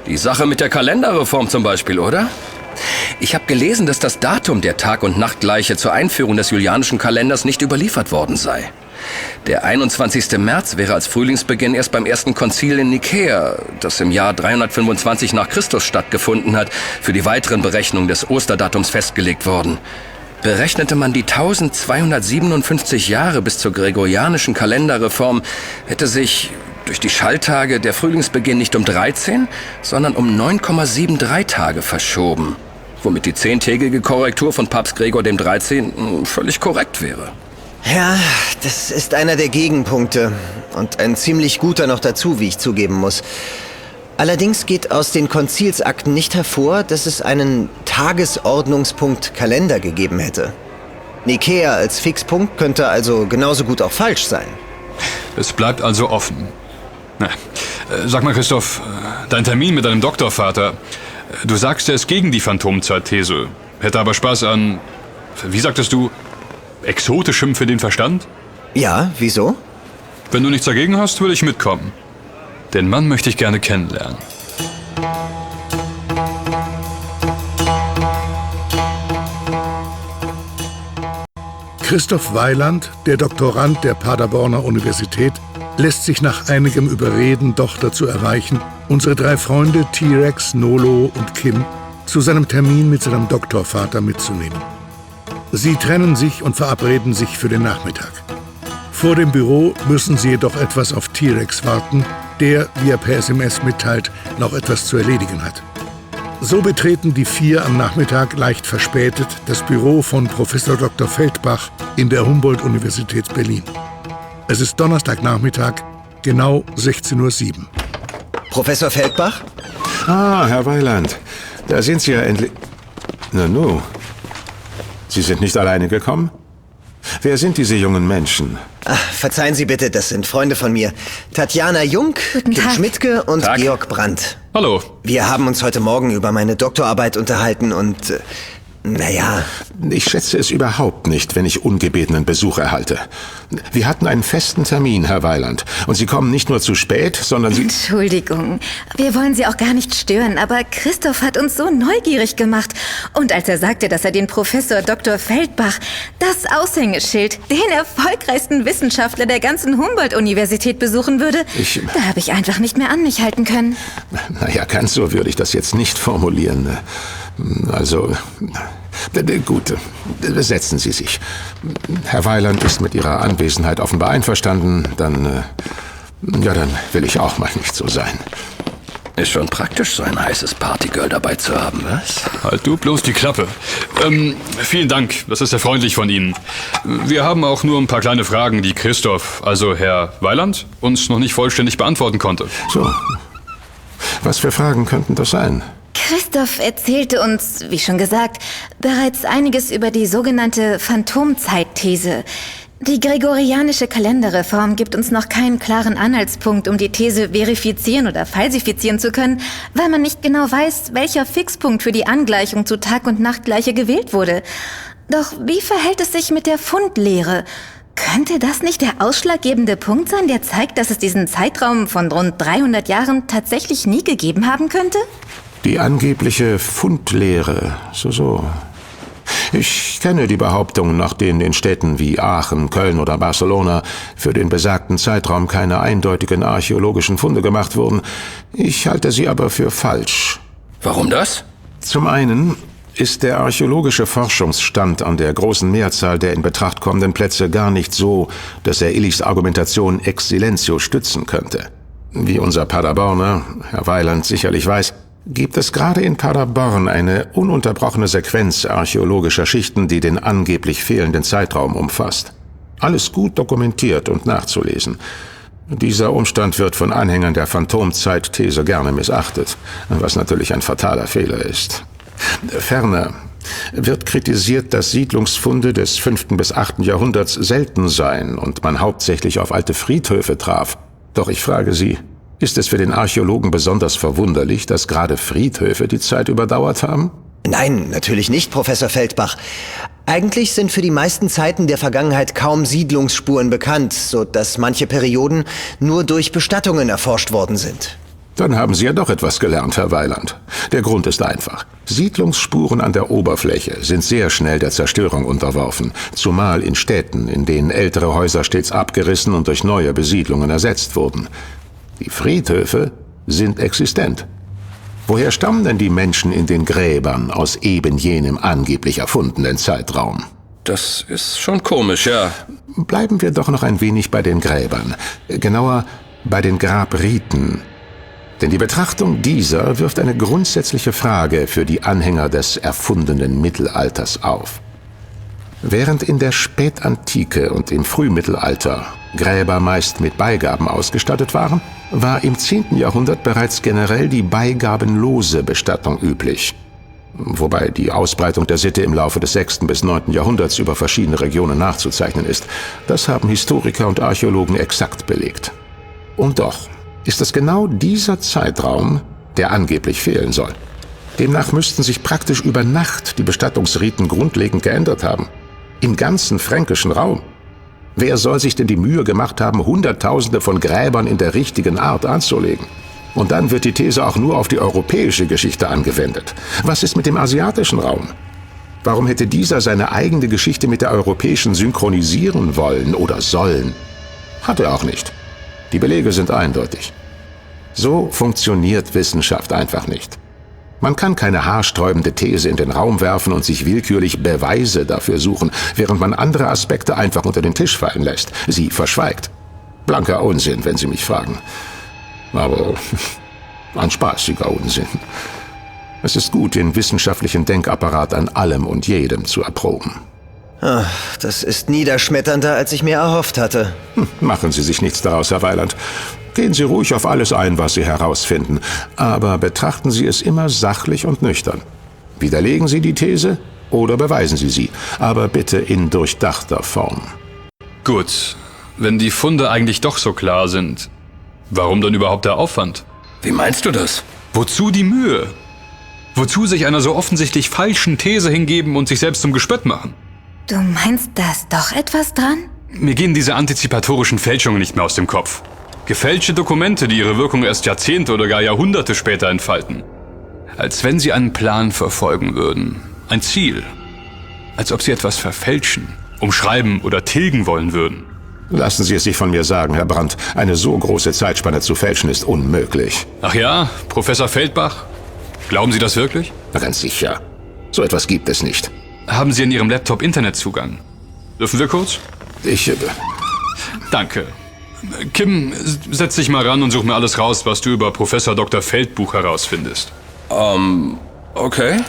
Die Sache mit der Kalenderreform zum Beispiel, oder? Ich habe gelesen, dass das Datum der Tag- und Nachtgleiche zur Einführung des julianischen Kalenders nicht überliefert worden sei. Der 21. März wäre als Frühlingsbeginn erst beim ersten Konzil in Nikäa, das im Jahr 325 nach Christus stattgefunden hat, für die weiteren Berechnungen des Osterdatums festgelegt worden. Berechnete man die 1257 Jahre bis zur gregorianischen Kalenderreform, hätte sich durch die Schalltage der Frühlingsbeginn nicht um 13, sondern um 9,73 Tage verschoben, womit die zehntägige Korrektur von Papst Gregor dem 13. völlig korrekt wäre. Ja, das ist einer der Gegenpunkte. Und ein ziemlich guter noch dazu, wie ich zugeben muss. Allerdings geht aus den Konzilsakten nicht hervor, dass es einen Tagesordnungspunkt Kalender gegeben hätte. Nikea als Fixpunkt könnte also genauso gut auch falsch sein. Es bleibt also offen. Na, äh, sag mal, Christoph, äh, dein Termin mit deinem Doktorvater. Du sagst, er ist gegen die Phantomzeitthese. Hätte aber Spaß an, wie sagtest du, exotischem für den Verstand? Ja, wieso? Wenn du nichts dagegen hast, will ich mitkommen. Den Mann möchte ich gerne kennenlernen. Christoph Weiland, der Doktorand der Paderborner Universität, lässt sich nach einigem Überreden doch dazu erreichen, unsere drei Freunde T-Rex, Nolo und Kim zu seinem Termin mit seinem Doktorvater mitzunehmen. Sie trennen sich und verabreden sich für den Nachmittag. Vor dem Büro müssen sie jedoch etwas auf T-Rex warten, der, wie er per SMS mitteilt, noch etwas zu erledigen hat. So betreten die vier am Nachmittag leicht verspätet das Büro von Professor Dr. Feldbach in der Humboldt-Universität Berlin. Es ist Donnerstagnachmittag, genau 16.07 Uhr. Professor Feldbach? Ah, Herr Weiland, da sind Sie ja endlich. Nanu, Sie sind nicht alleine gekommen? Wer sind diese jungen Menschen? Ach, verzeihen Sie bitte, das sind Freunde von mir. Tatjana Jung, Kim. Schmidtke und Tag. Georg Brandt. Hallo. Wir haben uns heute Morgen über meine Doktorarbeit unterhalten und... Äh, Naja. Ich schätze es überhaupt nicht, wenn ich ungebetenen Besuch erhalte. Wir hatten einen festen Termin, Herr Weiland. Und Sie kommen nicht nur zu spät, sondern Sie... Entschuldigung, wir wollen Sie auch gar nicht stören, aber Christoph hat uns so neugierig gemacht. Und als er sagte, dass er den Professor Dr. Feldbach, das Aushängeschild, den erfolgreichsten Wissenschaftler der ganzen Humboldt-Universität besuchen würde, Ich- da habe ich einfach nicht mehr an mich halten können. Naja, ganz so würde ich das jetzt nicht formulieren. Also, d- d- gut, setzen Sie sich. Herr Weiland ist mit Ihrer Anwesenheit offenbar einverstanden. Dann, äh, ja, dann will ich auch mal nicht so sein. Ist schon praktisch, so ein heißes Partygirl dabei zu haben, was? Halt du bloß die Klappe. Ähm, vielen Dank, das ist sehr freundlich von Ihnen. Wir haben auch nur ein paar kleine Fragen, die Christoph, also Herr Weiland, uns noch nicht vollständig beantworten konnte. So. Was für Fragen könnten das sein? Christoph erzählte uns, wie schon gesagt, bereits einiges über die sogenannte Phantomzeitthese. Die gregorianische Kalenderreform gibt uns noch keinen klaren Anhaltspunkt, um die These verifizieren oder falsifizieren zu können, weil man nicht genau weiß, welcher Fixpunkt für die Angleichung zu Tag- und Nachtgleiche gewählt wurde. Doch wie verhält es sich mit der Fundlehre? Könnte das nicht der ausschlaggebende Punkt sein, der zeigt, dass es diesen Zeitraum von rund 300 Jahren tatsächlich nie gegeben haben könnte? Die angebliche Fundlehre. So, so. Ich kenne die Behauptung, nach denen in Städten wie Aachen, Köln oder Barcelona für den besagten Zeitraum keine eindeutigen archäologischen Funde gemacht wurden. Ich halte sie aber für falsch. Warum das? Zum einen ist der archäologische Forschungsstand an der großen Mehrzahl der in Betracht kommenden Plätze gar nicht so, dass er Illichs Argumentation ex silentio stützen könnte. Wie unser Paderborner, Herr Weiland, sicherlich weiß, gibt es gerade in Paderborn eine ununterbrochene Sequenz archäologischer Schichten, die den angeblich fehlenden Zeitraum umfasst. Alles gut dokumentiert und nachzulesen. Dieser Umstand wird von Anhängern der Phantomzeitthese gerne missachtet, was natürlich ein fataler Fehler ist. Ferner wird kritisiert, dass Siedlungsfunde des 5. bis 8. Jahrhunderts selten seien und man hauptsächlich auf alte Friedhöfe traf. Doch ich frage Sie, ist es für den Archäologen besonders verwunderlich, dass gerade Friedhöfe die Zeit überdauert haben? Nein, natürlich nicht, Professor Feldbach. Eigentlich sind für die meisten Zeiten der Vergangenheit kaum Siedlungsspuren bekannt, so dass manche Perioden nur durch Bestattungen erforscht worden sind. Dann haben Sie ja doch etwas gelernt, Herr Weiland. Der Grund ist einfach. Siedlungsspuren an der Oberfläche sind sehr schnell der Zerstörung unterworfen, zumal in Städten, in denen ältere Häuser stets abgerissen und durch neue Besiedlungen ersetzt wurden. Die Friedhöfe sind existent. Woher stammen denn die Menschen in den Gräbern aus eben jenem angeblich erfundenen Zeitraum? Das ist schon komisch, ja. Bleiben wir doch noch ein wenig bei den Gräbern. Genauer bei den Grabriten. Denn die Betrachtung dieser wirft eine grundsätzliche Frage für die Anhänger des erfundenen Mittelalters auf. Während in der Spätantike und im Frühmittelalter Gräber meist mit Beigaben ausgestattet waren, war im 10. Jahrhundert bereits generell die beigabenlose Bestattung üblich. Wobei die Ausbreitung der Sitte im Laufe des 6. bis 9. Jahrhunderts über verschiedene Regionen nachzuzeichnen ist. Das haben Historiker und Archäologen exakt belegt. Und doch ist es genau dieser Zeitraum, der angeblich fehlen soll. Demnach müssten sich praktisch über Nacht die Bestattungsriten grundlegend geändert haben. Im ganzen fränkischen Raum. Wer soll sich denn die Mühe gemacht haben, Hunderttausende von Gräbern in der richtigen Art anzulegen? Und dann wird die These auch nur auf die europäische Geschichte angewendet. Was ist mit dem asiatischen Raum? Warum hätte dieser seine eigene Geschichte mit der europäischen synchronisieren wollen oder sollen? Hat er auch nicht. Die Belege sind eindeutig. So funktioniert Wissenschaft einfach nicht. Man kann keine haarsträubende These in den Raum werfen und sich willkürlich Beweise dafür suchen, während man andere Aspekte einfach unter den Tisch fallen lässt, sie verschweigt. Blanker Unsinn, wenn Sie mich fragen. Aber ein spaßiger Unsinn. Es ist gut, den wissenschaftlichen Denkapparat an allem und jedem zu erproben. Ah, das ist niederschmetternder, als ich mir erhofft hatte. Hm, Machen Sie sich nichts daraus, Herr Weiland. Gehen Sie ruhig auf alles ein, was Sie herausfinden, aber betrachten Sie es immer sachlich und nüchtern. Widerlegen Sie die These oder beweisen Sie sie, aber bitte in durchdachter Form. Gut, wenn die Funde eigentlich doch so klar sind, warum dann überhaupt der Aufwand? Wie meinst du das? Wozu die Mühe? Wozu sich einer so offensichtlich falschen These hingeben und sich selbst zum Gespött machen? Du meinst, da ist doch etwas dran? Mir gehen diese antizipatorischen Fälschungen nicht mehr aus dem Kopf. Gefälschte Dokumente, die ihre Wirkung erst Jahrzehnte oder gar Jahrhunderte später entfalten. Als wenn sie einen Plan verfolgen würden. Ein Ziel. Als ob sie etwas verfälschen, umschreiben oder tilgen wollen würden. Lassen Sie es sich von mir sagen, Herr Brandt, eine so große Zeitspanne zu fälschen ist unmöglich. Ach ja, Professor Feldbach? Glauben Sie das wirklich? Ganz sicher. So etwas gibt es nicht. Haben Sie in Ihrem Laptop Internetzugang? Dürfen wir kurz? Ich. Äh Danke. Kim, setz dich mal ran und such mir alles raus, was du über Professor Dr. Feldbuch herausfindest. Ähm, okay.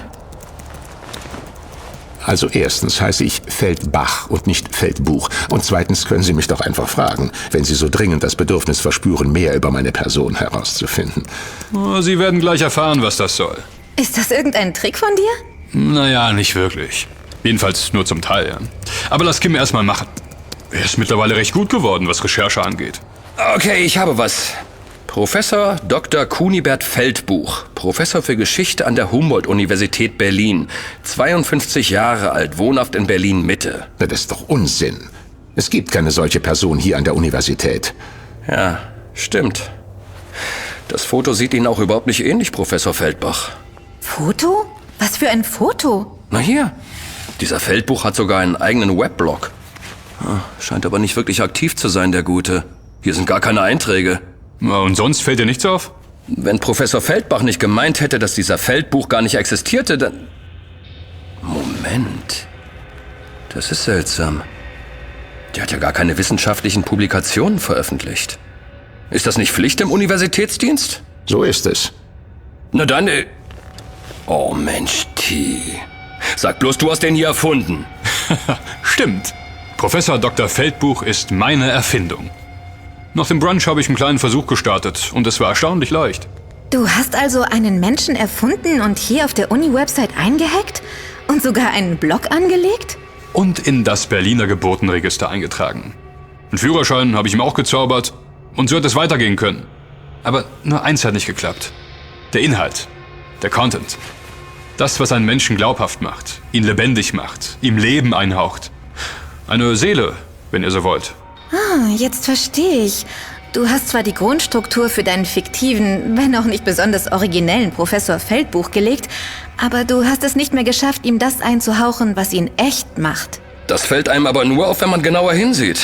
Also erstens heiße ich Feldbach und nicht Feldbuch. Und zweitens können Sie mich doch einfach fragen, wenn Sie so dringend das Bedürfnis verspüren, mehr über meine Person herauszufinden. Sie werden gleich erfahren, was das soll. Ist das irgendein Trick von dir? Naja, nicht wirklich. Jedenfalls nur zum Teil, ja. Aber lass Kim erstmal machen. Er ist mittlerweile recht gut geworden, was Recherche angeht. Okay, ich habe was. Professor Dr. Kunibert Feldbuch, Professor für Geschichte an der Humboldt-Universität Berlin, 52 Jahre alt, wohnhaft in Berlin Mitte. Das ist doch Unsinn. Es gibt keine solche Person hier an der Universität. Ja, stimmt. Das Foto sieht Ihnen auch überhaupt nicht ähnlich, Professor Feldbach. Foto? Was für ein Foto? Na hier, dieser Feldbuch hat sogar einen eigenen Weblog. Ah, scheint aber nicht wirklich aktiv zu sein, der Gute. Hier sind gar keine Einträge. Und sonst fällt dir nichts auf? Wenn Professor Feldbach nicht gemeint hätte, dass dieser Feldbuch gar nicht existierte, dann... Moment. Das ist seltsam. Der hat ja gar keine wissenschaftlichen Publikationen veröffentlicht. Ist das nicht Pflicht im Universitätsdienst? So ist es. Na dann... Äh oh Mensch, T. Sag bloß, du hast den hier erfunden. Stimmt. Professor Dr. Feldbuch ist meine Erfindung. Nach dem Brunch habe ich einen kleinen Versuch gestartet und es war erstaunlich leicht. Du hast also einen Menschen erfunden und hier auf der Uni-Website eingehackt? Und sogar einen Blog angelegt? Und in das Berliner Geburtenregister eingetragen. Einen Führerschein habe ich ihm auch gezaubert und so hätte es weitergehen können. Aber nur eins hat nicht geklappt. Der Inhalt. Der Content. Das, was einen Menschen glaubhaft macht, ihn lebendig macht, ihm Leben einhaucht. Eine Seele, wenn ihr so wollt. Ah, jetzt verstehe ich. Du hast zwar die Grundstruktur für deinen fiktiven, wenn auch nicht besonders originellen Professor Feldbuch gelegt, aber du hast es nicht mehr geschafft, ihm das einzuhauchen, was ihn echt macht. Das fällt einem aber nur auf, wenn man genauer hinsieht.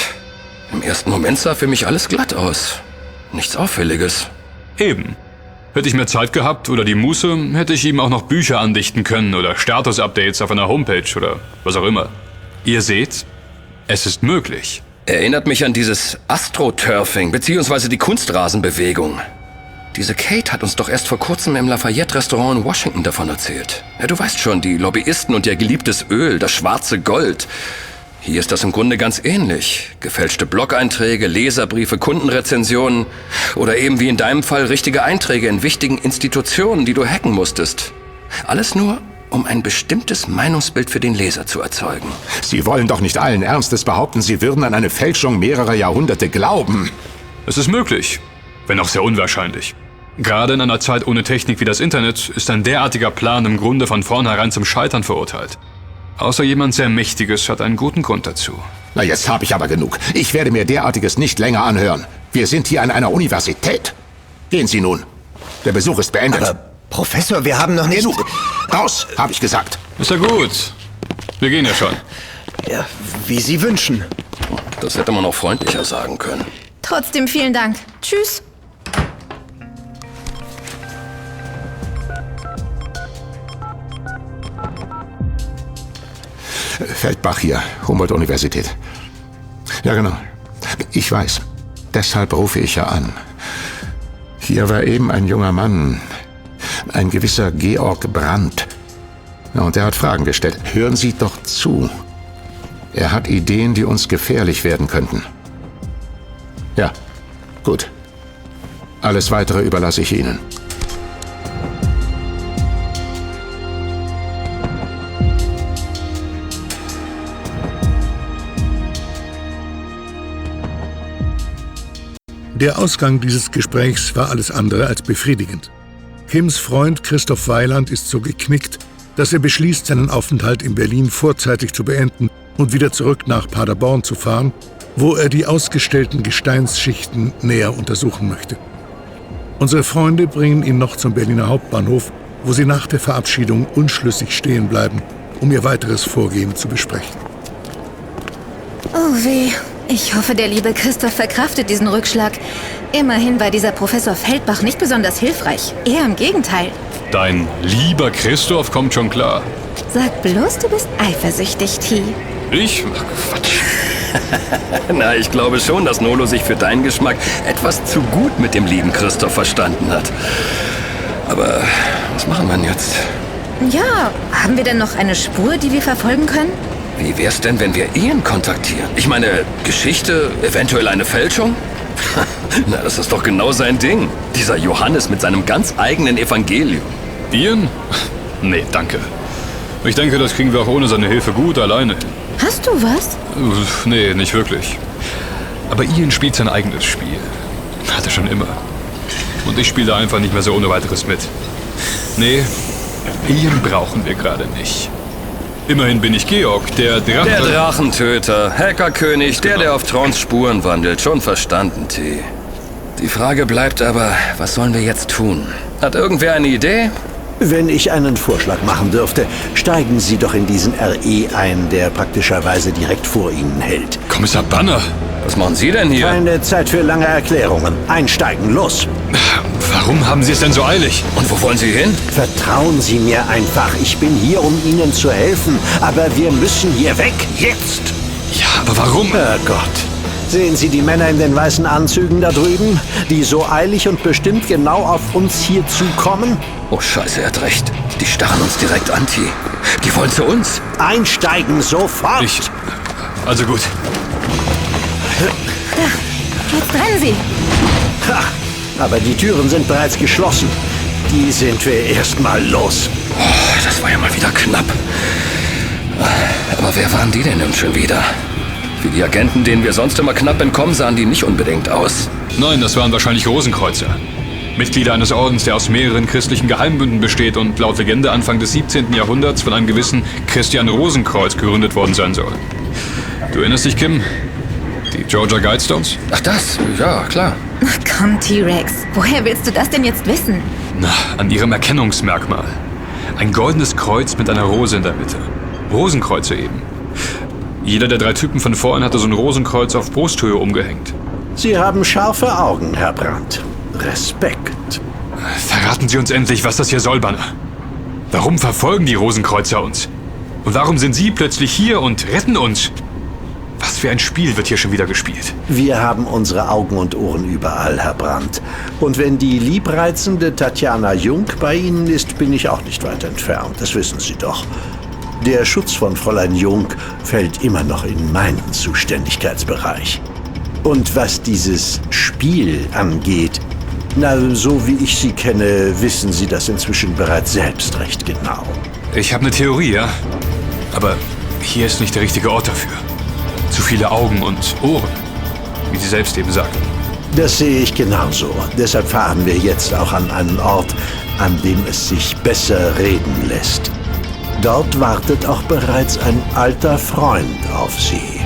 Im ersten Moment sah für mich alles glatt aus. Nichts Auffälliges. Eben. Hätte ich mehr Zeit gehabt oder die Muße, hätte ich ihm auch noch Bücher andichten können oder Status-Updates auf einer Homepage oder was auch immer. Ihr seht, es ist möglich. Erinnert mich an dieses Astroturfing bzw. die Kunstrasenbewegung. Diese Kate hat uns doch erst vor kurzem im Lafayette-Restaurant in Washington davon erzählt. Ja, du weißt schon, die Lobbyisten und ihr geliebtes Öl, das schwarze Gold. Hier ist das im Grunde ganz ähnlich. Gefälschte Blog-Einträge, Leserbriefe, Kundenrezensionen oder eben wie in deinem Fall richtige Einträge in wichtigen Institutionen, die du hacken musstest. Alles nur, um ein bestimmtes Meinungsbild für den Leser zu erzeugen. Sie wollen doch nicht allen Ernstes behaupten, Sie würden an eine Fälschung mehrerer Jahrhunderte glauben. Es ist möglich, wenn auch sehr unwahrscheinlich. Gerade in einer Zeit ohne Technik wie das Internet ist ein derartiger Plan im Grunde von vornherein zum Scheitern verurteilt. Außer jemand sehr Mächtiges hat einen guten Grund dazu. Na, jetzt habe ich aber genug. Ich werde mir derartiges nicht länger anhören. Wir sind hier an einer Universität. Gehen Sie nun. Der Besuch ist beendet. Aber Professor, wir haben noch nicht... Genug. Raus, habe ich gesagt. Ist ja gut. Wir gehen ja schon. Ja, wie Sie wünschen. Das hätte man auch freundlicher sagen können. Trotzdem vielen Dank. Tschüss. Feldbach hier, Humboldt-Universität. Ja, genau. Ich weiß. Deshalb rufe ich ja an. Hier war eben ein junger Mann, ein gewisser Georg Brandt. Und er hat Fragen gestellt. Hören Sie doch zu. Er hat Ideen, die uns gefährlich werden könnten. Ja, gut. Alles Weitere überlasse ich Ihnen. Der Ausgang dieses Gesprächs war alles andere als befriedigend. Kims Freund Christoph Weiland ist so geknickt, dass er beschließt, seinen Aufenthalt in Berlin vorzeitig zu beenden und wieder zurück nach Paderborn zu fahren, wo er die ausgestellten Gesteinsschichten näher untersuchen möchte. Unsere Freunde bringen ihn noch zum Berliner Hauptbahnhof, wo sie nach der Verabschiedung unschlüssig stehen bleiben, um ihr weiteres Vorgehen zu besprechen. Oh weh. Ich hoffe, der liebe Christoph verkraftet diesen Rückschlag. Immerhin war dieser Professor Feldbach nicht besonders hilfreich. Eher im Gegenteil. Dein lieber Christoph kommt schon klar. Sag bloß, du bist eifersüchtig, T. Ich? Ach, Quatsch. Na, ich glaube schon, dass Nolo sich für deinen Geschmack etwas zu gut mit dem lieben Christoph verstanden hat. Aber was machen wir denn jetzt? Ja, haben wir denn noch eine Spur, die wir verfolgen können? Wie wär's denn, wenn wir Ian kontaktieren? Ich meine, Geschichte, eventuell eine Fälschung? Na, das ist doch genau sein Ding. Dieser Johannes mit seinem ganz eigenen Evangelium. Ian? Nee, danke. Ich denke, das kriegen wir auch ohne seine Hilfe gut alleine hin. Hast du was? Nee, nicht wirklich. Aber Ian spielt sein eigenes Spiel. Hat er schon immer. Und ich spiele da einfach nicht mehr so ohne weiteres mit. Nee, Ian brauchen wir gerade nicht. Immerhin bin ich Georg, der Drache... Der Drachentöter, Hackerkönig, der, der auf Trons Spuren wandelt. Schon verstanden, T. Die Frage bleibt aber, was sollen wir jetzt tun? Hat irgendwer eine Idee? Wenn ich einen Vorschlag machen dürfte, steigen Sie doch in diesen RE ein, der praktischerweise direkt vor Ihnen hält. Kommissar Banner! Was machen Sie denn hier? Keine Zeit für lange Erklärungen. Einsteigen, los! Warum haben Sie es denn so eilig? Und wo wollen Sie hin? Vertrauen Sie mir einfach. Ich bin hier, um Ihnen zu helfen. Aber wir müssen hier weg. Jetzt! Ja, aber warum? Herrgott. Sehen Sie die Männer in den weißen Anzügen da drüben, die so eilig und bestimmt genau auf uns hier zukommen? Oh Scheiße, er hat recht. Die starren uns direkt an, T. Die wollen zu uns. Einsteigen, sofort! Ich... Also gut. Da, jetzt rennen Sie. Ha, aber die Türen sind bereits geschlossen. Die sind wir erstmal los. Oh, das war ja mal wieder knapp. Aber wer waren die denn nun schon wieder? Wie die Agenten, denen wir sonst immer knapp entkommen, sahen die nicht unbedingt aus. Nein, das waren wahrscheinlich Rosenkreuzer. Mitglieder eines Ordens, der aus mehreren christlichen Geheimbünden besteht und laut Legende Anfang des 17. Jahrhunderts von einem gewissen Christian Rosenkreuz gegründet worden sein soll. Du erinnerst dich, Kim? Die Georgia Guidestones? Ach das, ja, klar. Ach komm, T-Rex. Woher willst du das denn jetzt wissen? Na, an ihrem Erkennungsmerkmal. Ein goldenes Kreuz mit einer Rose in der Mitte. Rosenkreuze eben. Jeder der drei Typen von vorhin hatte so ein Rosenkreuz auf Brusthöhe umgehängt. Sie haben scharfe Augen, Herr Brandt. Respekt. Verraten Sie uns endlich, was das hier soll, Banner. Warum verfolgen die Rosenkreuzer uns? Und warum sind Sie plötzlich hier und retten uns? Was für ein Spiel wird hier schon wieder gespielt? Wir haben unsere Augen und Ohren überall, Herr Brandt. Und wenn die liebreizende Tatjana Jung bei Ihnen ist, bin ich auch nicht weit entfernt. Das wissen Sie doch. Der Schutz von Fräulein Jung fällt immer noch in meinen Zuständigkeitsbereich. Und was dieses Spiel angeht, na, so wie ich Sie kenne, wissen Sie das inzwischen bereits selbst recht genau. Ich habe eine Theorie, ja. Aber hier ist nicht der richtige Ort dafür. Zu viele Augen und Ohren, wie Sie selbst eben sagten. Das sehe ich genauso. Deshalb fahren wir jetzt auch an einen Ort, an dem es sich besser reden lässt. Dort wartet auch bereits ein alter Freund auf Sie.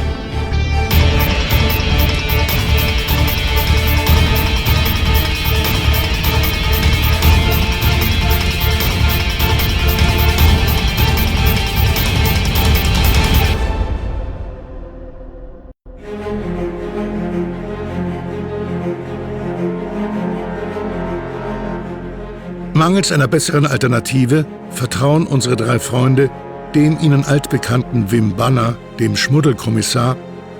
Mangels einer besseren Alternative vertrauen unsere drei Freunde dem ihnen altbekannten Wim Banner, dem Schmuddelkommissar,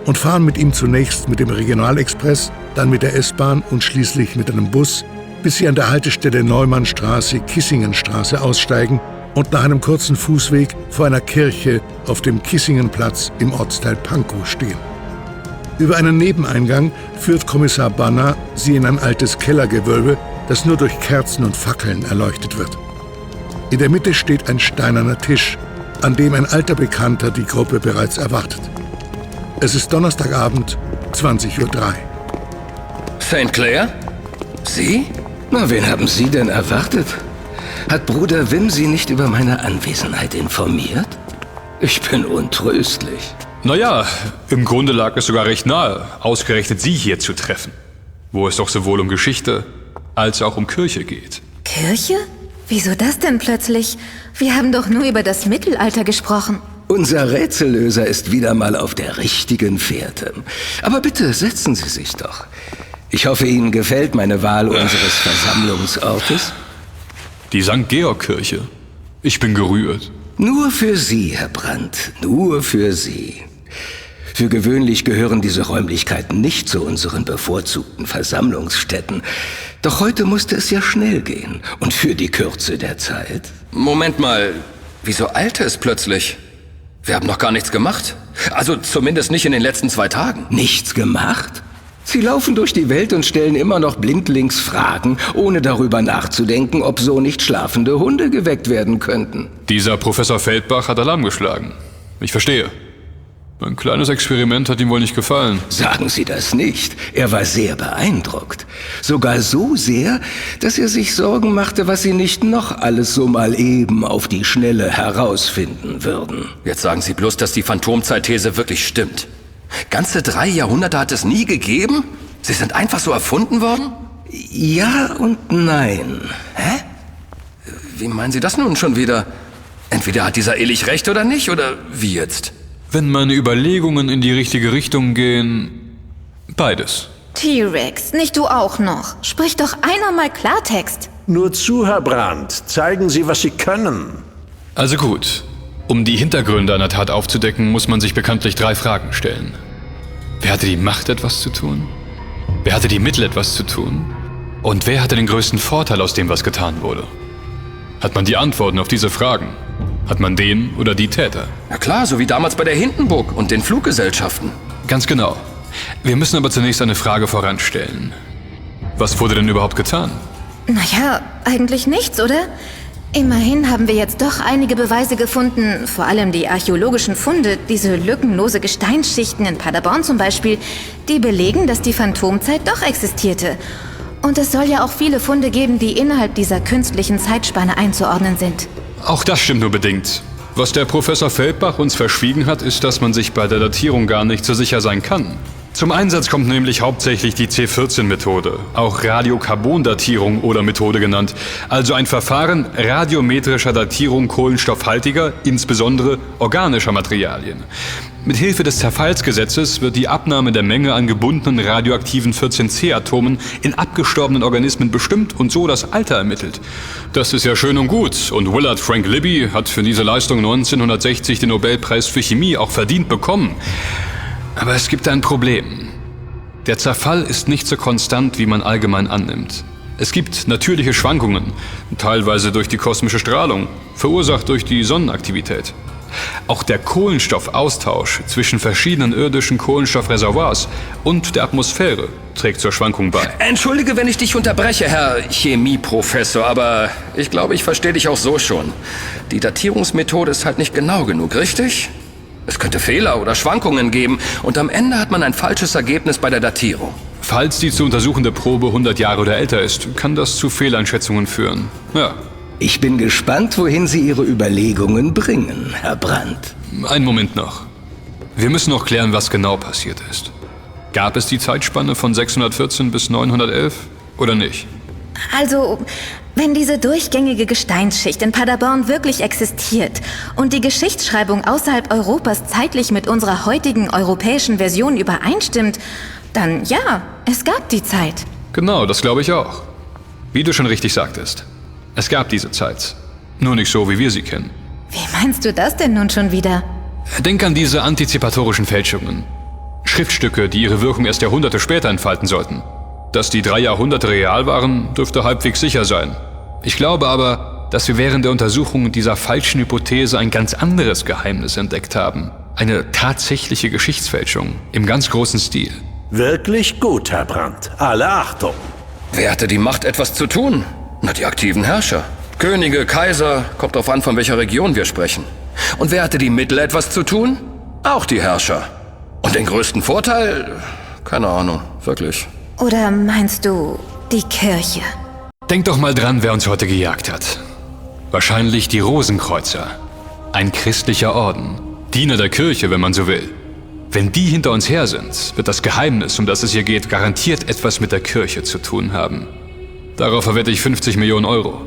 und fahren mit ihm zunächst mit dem Regionalexpress, dann mit der S-Bahn und schließlich mit einem Bus, bis sie an der Haltestelle Neumannstraße, Kissingenstraße aussteigen und nach einem kurzen Fußweg vor einer Kirche auf dem Kissingenplatz im Ortsteil Pankow stehen. Über einen Nebeneingang führt Kommissar Banner sie in ein altes Kellergewölbe, das nur durch Kerzen und Fackeln erleuchtet wird. In der Mitte steht ein steinerner Tisch, an dem ein alter Bekannter die Gruppe bereits erwartet. Es ist Donnerstagabend, 20.03 Uhr. St. Clair? Sie? Na, wen haben Sie denn erwartet? Hat Bruder Wim Sie nicht über meine Anwesenheit informiert? Ich bin untröstlich. Naja, im Grunde lag es sogar recht nahe, ausgerechnet Sie hier zu treffen, wo es doch sowohl um Geschichte als auch um Kirche geht. Kirche? Wieso das denn plötzlich? Wir haben doch nur über das Mittelalter gesprochen. Unser Rätsellöser ist wieder mal auf der richtigen Fährte. Aber bitte setzen Sie sich doch. Ich hoffe, Ihnen gefällt meine Wahl unseres Versammlungsortes. Die St. Georg-Kirche. Ich bin gerührt. Nur für Sie, Herr Brandt, nur für Sie. Für gewöhnlich gehören diese Räumlichkeiten nicht zu unseren bevorzugten Versammlungsstätten. Doch heute musste es ja schnell gehen. Und für die Kürze der Zeit. Moment mal, wieso eilte es plötzlich? Wir haben noch gar nichts gemacht. Also zumindest nicht in den letzten zwei Tagen. Nichts gemacht? Sie laufen durch die Welt und stellen immer noch blindlings Fragen, ohne darüber nachzudenken, ob so nicht schlafende Hunde geweckt werden könnten. Dieser Professor Feldbach hat Alarm geschlagen. Ich verstehe. Ein kleines Experiment hat ihm wohl nicht gefallen. Sagen Sie das nicht. Er war sehr beeindruckt. Sogar so sehr, dass er sich Sorgen machte, was Sie nicht noch alles so mal eben auf die Schnelle herausfinden würden. Jetzt sagen Sie bloß, dass die Phantomzeitthese wirklich stimmt. Ganze drei Jahrhunderte hat es nie gegeben? Sie sind einfach so erfunden worden? Ja und nein. Hä? Wie meinen Sie das nun schon wieder? Entweder hat dieser Illich recht oder nicht, oder wie jetzt? Wenn meine Überlegungen in die richtige Richtung gehen, beides. T-Rex, nicht du auch noch. Sprich doch einer mal Klartext. Nur zu, Herr Brandt. Zeigen Sie, was Sie können. Also gut. Um die Hintergründe einer Tat aufzudecken, muss man sich bekanntlich drei Fragen stellen. Wer hatte die Macht, etwas zu tun? Wer hatte die Mittel, etwas zu tun? Und wer hatte den größten Vorteil aus dem, was getan wurde? Hat man die Antworten auf diese Fragen, hat man den oder die Täter. Na klar, so wie damals bei der Hindenburg und den Fluggesellschaften. Ganz genau. Wir müssen aber zunächst eine Frage voranstellen. Was wurde denn überhaupt getan? Naja, eigentlich nichts, oder? Immerhin haben wir jetzt doch einige Beweise gefunden, vor allem die archäologischen Funde, diese lückenlose Gesteinsschichten in Paderborn zum Beispiel, die belegen, dass die Phantomzeit doch existierte. Und es soll ja auch viele Funde geben, die innerhalb dieser künstlichen Zeitspanne einzuordnen sind. Auch das stimmt nur bedingt. Was der Professor Feldbach uns verschwiegen hat, ist, dass man sich bei der Datierung gar nicht so sicher sein kann. Zum Einsatz kommt nämlich hauptsächlich die C14-Methode, auch Radiokarbondatierung oder Methode genannt, also ein Verfahren radiometrischer Datierung kohlenstoffhaltiger, insbesondere organischer Materialien. Mit Hilfe des Zerfallsgesetzes wird die Abnahme der Menge an gebundenen radioaktiven 14C-Atomen in abgestorbenen Organismen bestimmt und so das Alter ermittelt. Das ist ja schön und gut und Willard Frank Libby hat für diese Leistung 1960 den Nobelpreis für Chemie auch verdient bekommen. Aber es gibt ein Problem. Der Zerfall ist nicht so konstant, wie man allgemein annimmt. Es gibt natürliche Schwankungen, teilweise durch die kosmische Strahlung, verursacht durch die Sonnenaktivität. Auch der Kohlenstoffaustausch zwischen verschiedenen irdischen Kohlenstoffreservoirs und der Atmosphäre trägt zur Schwankung bei. Entschuldige, wenn ich dich unterbreche, Herr Chemieprofessor, aber ich glaube, ich verstehe dich auch so schon. Die Datierungsmethode ist halt nicht genau genug, richtig? Es könnte Fehler oder Schwankungen geben und am Ende hat man ein falsches Ergebnis bei der Datierung. Falls die zu untersuchende Probe 100 Jahre oder älter ist, kann das zu Fehleinschätzungen führen. Ja. Ich bin gespannt, wohin Sie Ihre Überlegungen bringen, Herr Brandt. Einen Moment noch. Wir müssen noch klären, was genau passiert ist. Gab es die Zeitspanne von 614 bis 911 oder nicht? Also, wenn diese durchgängige Gesteinsschicht in Paderborn wirklich existiert und die Geschichtsschreibung außerhalb Europas zeitlich mit unserer heutigen europäischen Version übereinstimmt, dann ja, es gab die Zeit. Genau, das glaube ich auch. Wie du schon richtig sagtest. Es gab diese Zeit. Nur nicht so, wie wir sie kennen. Wie meinst du das denn nun schon wieder? Denk an diese antizipatorischen Fälschungen. Schriftstücke, die ihre Wirkung erst Jahrhunderte später entfalten sollten. Dass die drei Jahrhunderte real waren, dürfte halbwegs sicher sein. Ich glaube aber, dass wir während der Untersuchung dieser falschen Hypothese ein ganz anderes Geheimnis entdeckt haben. Eine tatsächliche Geschichtsfälschung im ganz großen Stil. Wirklich gut, Herr Brandt. Alle Achtung. Wer hatte die Macht, etwas zu tun? Na, die aktiven Herrscher. Könige, Kaiser, kommt drauf an, von welcher Region wir sprechen. Und wer hatte die Mittel, etwas zu tun? Auch die Herrscher. Und den größten Vorteil? Keine Ahnung, wirklich. Oder meinst du die Kirche? Denk doch mal dran, wer uns heute gejagt hat. Wahrscheinlich die Rosenkreuzer. Ein christlicher Orden. Diener der Kirche, wenn man so will. Wenn die hinter uns her sind, wird das Geheimnis, um das es hier geht, garantiert etwas mit der Kirche zu tun haben. Darauf verwette ich 50 Millionen Euro.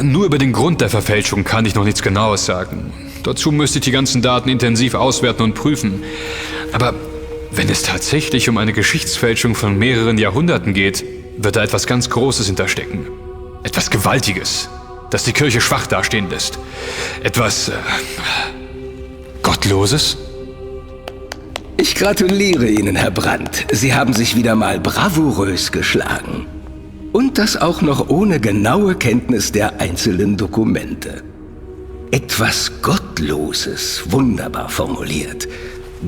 Nur über den Grund der Verfälschung kann ich noch nichts Genaues sagen. Dazu müsste ich die ganzen Daten intensiv auswerten und prüfen. Aber wenn es tatsächlich um eine Geschichtsfälschung von mehreren Jahrhunderten geht, wird da etwas ganz Großes hinterstecken. Etwas Gewaltiges, das die Kirche schwach dastehen lässt. Etwas äh, Gottloses? Ich gratuliere Ihnen, Herr Brandt. Sie haben sich wieder mal bravourös geschlagen. Und das auch noch ohne genaue Kenntnis der einzelnen Dokumente. Etwas Gottloses, wunderbar formuliert.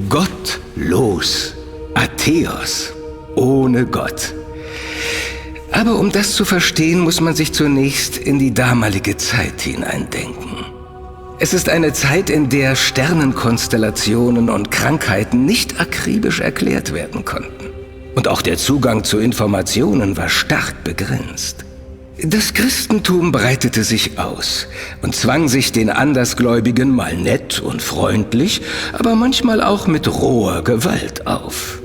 Gottlos. Atheos. Ohne Gott. Aber um das zu verstehen, muss man sich zunächst in die damalige Zeit hineindenken. Es ist eine Zeit, in der Sternenkonstellationen und Krankheiten nicht akribisch erklärt werden konnten. Und auch der Zugang zu Informationen war stark begrenzt. Das Christentum breitete sich aus und zwang sich den Andersgläubigen mal nett und freundlich, aber manchmal auch mit roher Gewalt auf.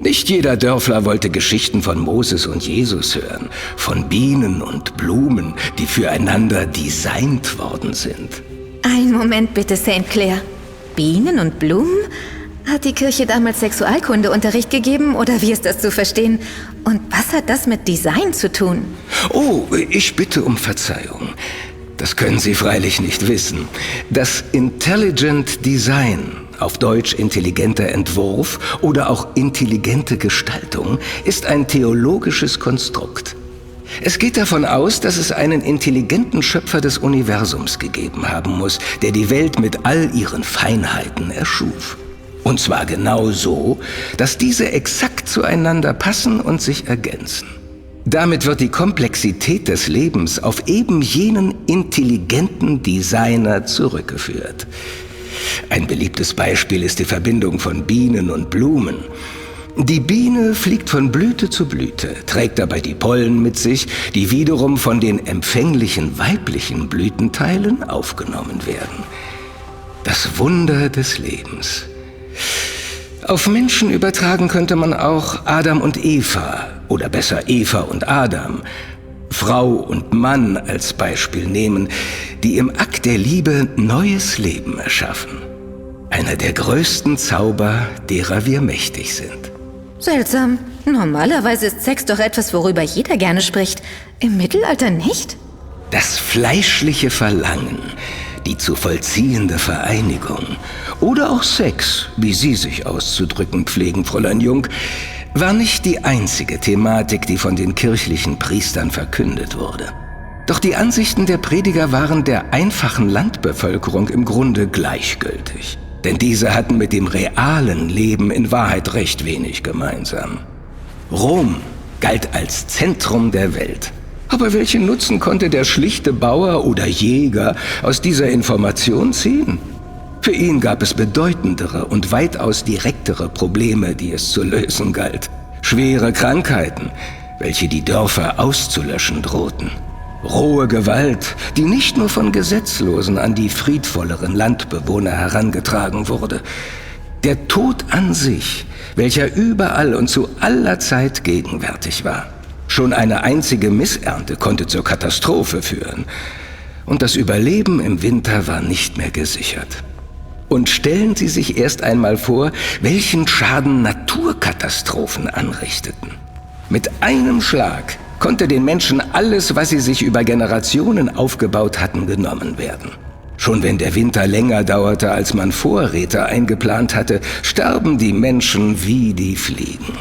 Nicht jeder Dörfler wollte Geschichten von Moses und Jesus hören, von Bienen und Blumen, die füreinander designt worden sind. Ein Moment bitte, St. Clair. Bienen und Blumen? Hat die Kirche damals Sexualkundeunterricht gegeben oder wie ist das zu verstehen? Und was hat das mit Design zu tun? Oh, ich bitte um Verzeihung. Das können Sie freilich nicht wissen. Das Intelligent Design, auf Deutsch intelligenter Entwurf oder auch intelligente Gestaltung, ist ein theologisches Konstrukt. Es geht davon aus, dass es einen intelligenten Schöpfer des Universums gegeben haben muss, der die Welt mit all ihren Feinheiten erschuf. Und zwar genau so, dass diese exakt zueinander passen und sich ergänzen. Damit wird die Komplexität des Lebens auf eben jenen intelligenten Designer zurückgeführt. Ein beliebtes Beispiel ist die Verbindung von Bienen und Blumen. Die Biene fliegt von Blüte zu Blüte, trägt dabei die Pollen mit sich, die wiederum von den empfänglichen weiblichen Blütenteilen aufgenommen werden. Das Wunder des Lebens. Auf Menschen übertragen könnte man auch Adam und Eva, oder besser Eva und Adam, Frau und Mann als Beispiel nehmen, die im Akt der Liebe neues Leben erschaffen. Einer der größten Zauber, derer wir mächtig sind. Seltsam. Normalerweise ist Sex doch etwas, worüber jeder gerne spricht. Im Mittelalter nicht? Das fleischliche Verlangen, die zu vollziehende Vereinigung oder auch Sex, wie Sie sich auszudrücken pflegen, Fräulein Jung, war nicht die einzige Thematik, die von den kirchlichen Priestern verkündet wurde. Doch die Ansichten der Prediger waren der einfachen Landbevölkerung im Grunde gleichgültig. Denn diese hatten mit dem realen Leben in Wahrheit recht wenig gemeinsam. Rom galt als Zentrum der Welt. Aber welchen Nutzen konnte der schlichte Bauer oder Jäger aus dieser Information ziehen? Für ihn gab es bedeutendere und weitaus direktere Probleme, die es zu lösen galt. Schwere Krankheiten, welche die Dörfer auszulöschen drohten. Rohe Gewalt, die nicht nur von Gesetzlosen an die friedvolleren Landbewohner herangetragen wurde. Der Tod an sich, welcher überall und zu aller Zeit gegenwärtig war. Schon eine einzige Missernte konnte zur Katastrophe führen. Und das Überleben im Winter war nicht mehr gesichert. Und stellen Sie sich erst einmal vor, welchen Schaden Naturkatastrophen anrichteten. Mit einem Schlag konnte den Menschen alles, was sie sich über Generationen aufgebaut hatten, genommen werden. Schon wenn der Winter länger dauerte, als man Vorräte eingeplant hatte, starben die Menschen wie die Fliegen.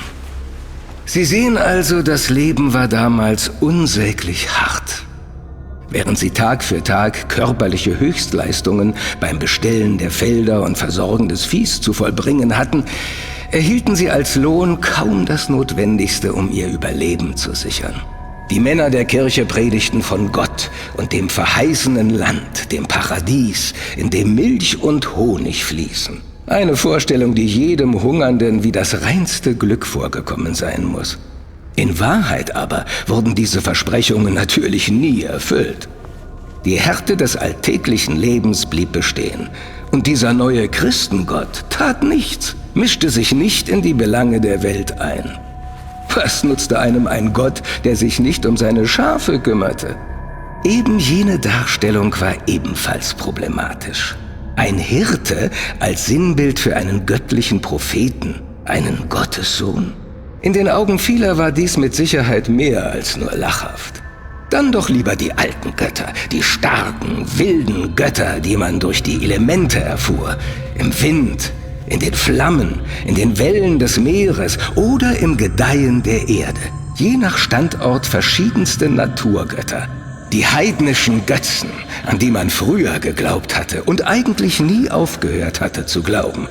Sie sehen also, das Leben war damals unsäglich hart. Während sie Tag für Tag körperliche Höchstleistungen beim Bestellen der Felder und Versorgen des Viehs zu vollbringen hatten, erhielten sie als Lohn kaum das Notwendigste, um ihr Überleben zu sichern. Die Männer der Kirche predigten von Gott und dem verheißenen Land, dem Paradies, in dem Milch und Honig fließen. Eine Vorstellung, die jedem Hungernden wie das reinste Glück vorgekommen sein muss. In Wahrheit aber wurden diese Versprechungen natürlich nie erfüllt. Die Härte des alltäglichen Lebens blieb bestehen. Und dieser neue Christengott tat nichts, mischte sich nicht in die Belange der Welt ein. Was nutzte einem ein Gott, der sich nicht um seine Schafe kümmerte? Eben jene Darstellung war ebenfalls problematisch. Ein Hirte als Sinnbild für einen göttlichen Propheten, einen Gottessohn. In den Augen vieler war dies mit Sicherheit mehr als nur lachhaft. Dann doch lieber die alten Götter, die starken, wilden Götter, die man durch die Elemente erfuhr. Im Wind, in den Flammen, in den Wellen des Meeres oder im Gedeihen der Erde. Je nach Standort verschiedenste Naturgötter. Die heidnischen Götzen, an die man früher geglaubt hatte und eigentlich nie aufgehört hatte zu glauben,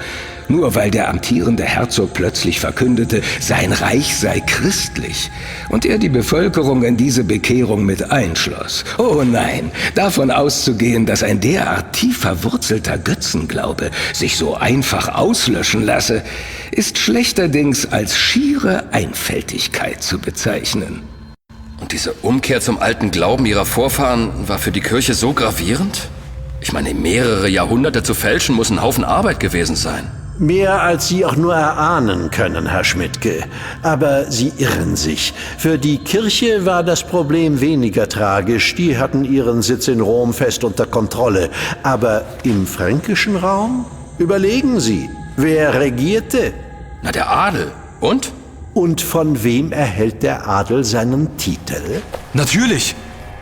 nur weil der amtierende Herzog plötzlich verkündete, sein Reich sei christlich und er die Bevölkerung in diese Bekehrung mit einschloss. Oh nein, davon auszugehen, dass ein derart tief verwurzelter Götzenglaube sich so einfach auslöschen lasse, ist schlechterdings als schiere Einfältigkeit zu bezeichnen. Und diese Umkehr zum alten Glauben ihrer Vorfahren war für die Kirche so gravierend? Ich meine, mehrere Jahrhunderte zu fälschen muss ein Haufen Arbeit gewesen sein. Mehr als Sie auch nur erahnen können, Herr Schmidtke. Aber Sie irren sich. Für die Kirche war das Problem weniger tragisch. Die hatten ihren Sitz in Rom fest unter Kontrolle. Aber im fränkischen Raum? Überlegen Sie, wer regierte? Na, der Adel. Und? Und von wem erhält der Adel seinen Titel? Natürlich!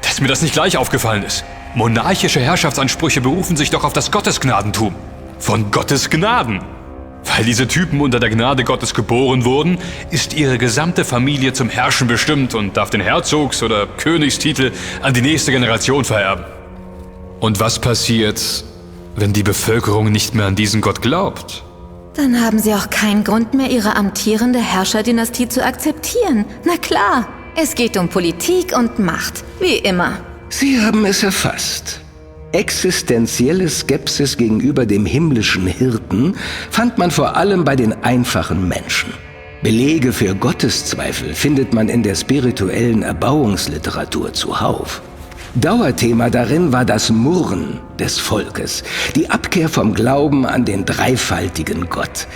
Dass mir das nicht gleich aufgefallen ist. Monarchische Herrschaftsansprüche berufen sich doch auf das Gottesgnadentum. Von Gottes Gnaden. Weil diese Typen unter der Gnade Gottes geboren wurden, ist ihre gesamte Familie zum Herrschen bestimmt und darf den Herzogs- oder Königstitel an die nächste Generation vererben. Und was passiert, wenn die Bevölkerung nicht mehr an diesen Gott glaubt? Dann haben sie auch keinen Grund mehr, ihre amtierende Herrscherdynastie zu akzeptieren. Na klar, es geht um Politik und Macht, wie immer. Sie haben es erfasst. Existenzielle Skepsis gegenüber dem himmlischen Hirten fand man vor allem bei den einfachen Menschen. Belege für Gotteszweifel findet man in der spirituellen Erbauungsliteratur zuhauf. Dauerthema darin war das Murren des Volkes, die Abkehr vom Glauben an den dreifaltigen Gott.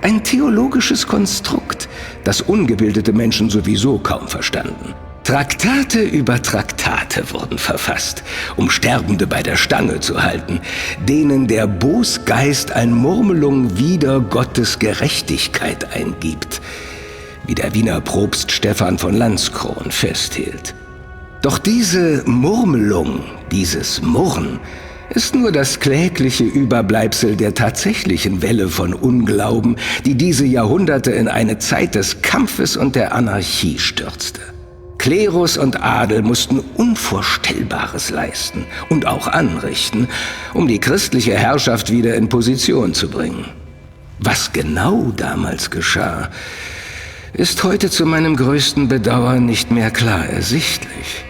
Ein theologisches Konstrukt, das ungebildete Menschen sowieso kaum verstanden. Traktate über Traktate wurden verfasst, um Sterbende bei der Stange zu halten, denen der Bosgeist ein Murmelung wider Gottes Gerechtigkeit eingibt, wie der Wiener Propst Stephan von Landskron festhielt. Doch diese Murmelung, dieses Murren, ist nur das klägliche Überbleibsel der tatsächlichen Welle von Unglauben, die diese Jahrhunderte in eine Zeit des Kampfes und der Anarchie stürzte. Klerus und Adel mussten Unvorstellbares leisten und auch anrichten, um die christliche Herrschaft wieder in Position zu bringen. Was genau damals geschah, ist heute zu meinem größten Bedauern nicht mehr klar ersichtlich.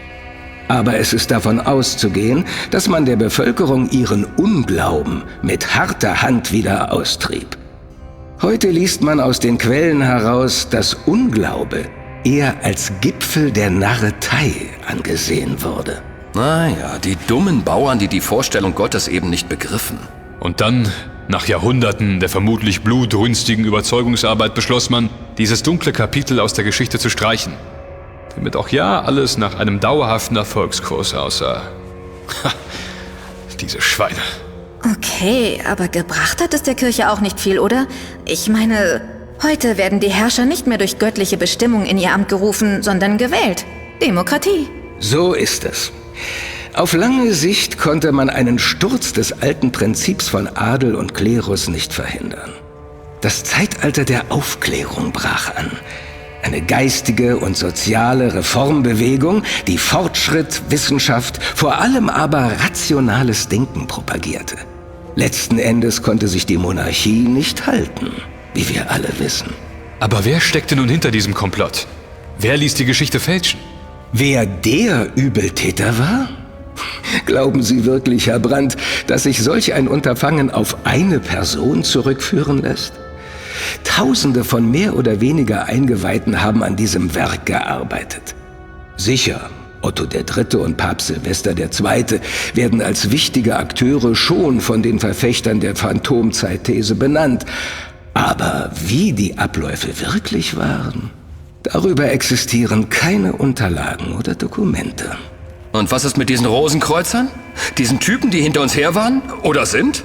Aber es ist davon auszugehen, dass man der Bevölkerung ihren Unglauben mit harter Hand wieder austrieb. Heute liest man aus den Quellen heraus, dass Unglaube eher als Gipfel der Narretei angesehen wurde. Naja, die dummen Bauern, die die Vorstellung Gottes eben nicht begriffen. Und dann, nach Jahrhunderten der vermutlich blutrünstigen Überzeugungsarbeit, beschloss man, dieses dunkle Kapitel aus der Geschichte zu streichen. Damit auch ja alles nach einem dauerhaften Erfolgskurs aussah. Ha, diese Schweine. Okay, aber gebracht hat es der Kirche auch nicht viel, oder? Ich meine, Heute werden die Herrscher nicht mehr durch göttliche Bestimmung in ihr Amt gerufen, sondern gewählt. Demokratie. So ist es. Auf lange Sicht konnte man einen Sturz des alten Prinzips von Adel und Klerus nicht verhindern. Das Zeitalter der Aufklärung brach an. Eine geistige und soziale Reformbewegung, die Fortschritt, Wissenschaft, vor allem aber rationales Denken propagierte. Letzten Endes konnte sich die Monarchie nicht halten wie wir alle wissen. Aber wer steckte nun hinter diesem Komplott? Wer ließ die Geschichte fälschen? Wer der Übeltäter war? Glauben Sie wirklich, Herr Brandt, dass sich solch ein Unterfangen auf eine Person zurückführen lässt? Tausende von mehr oder weniger Eingeweihten haben an diesem Werk gearbeitet. Sicher, Otto III. und Papst Silvester II. werden als wichtige Akteure schon von den Verfechtern der Phantomzeitthese benannt. Aber wie die Abläufe wirklich waren, darüber existieren keine Unterlagen oder Dokumente. Und was ist mit diesen Rosenkreuzern? Diesen Typen, die hinter uns her waren? Oder sind?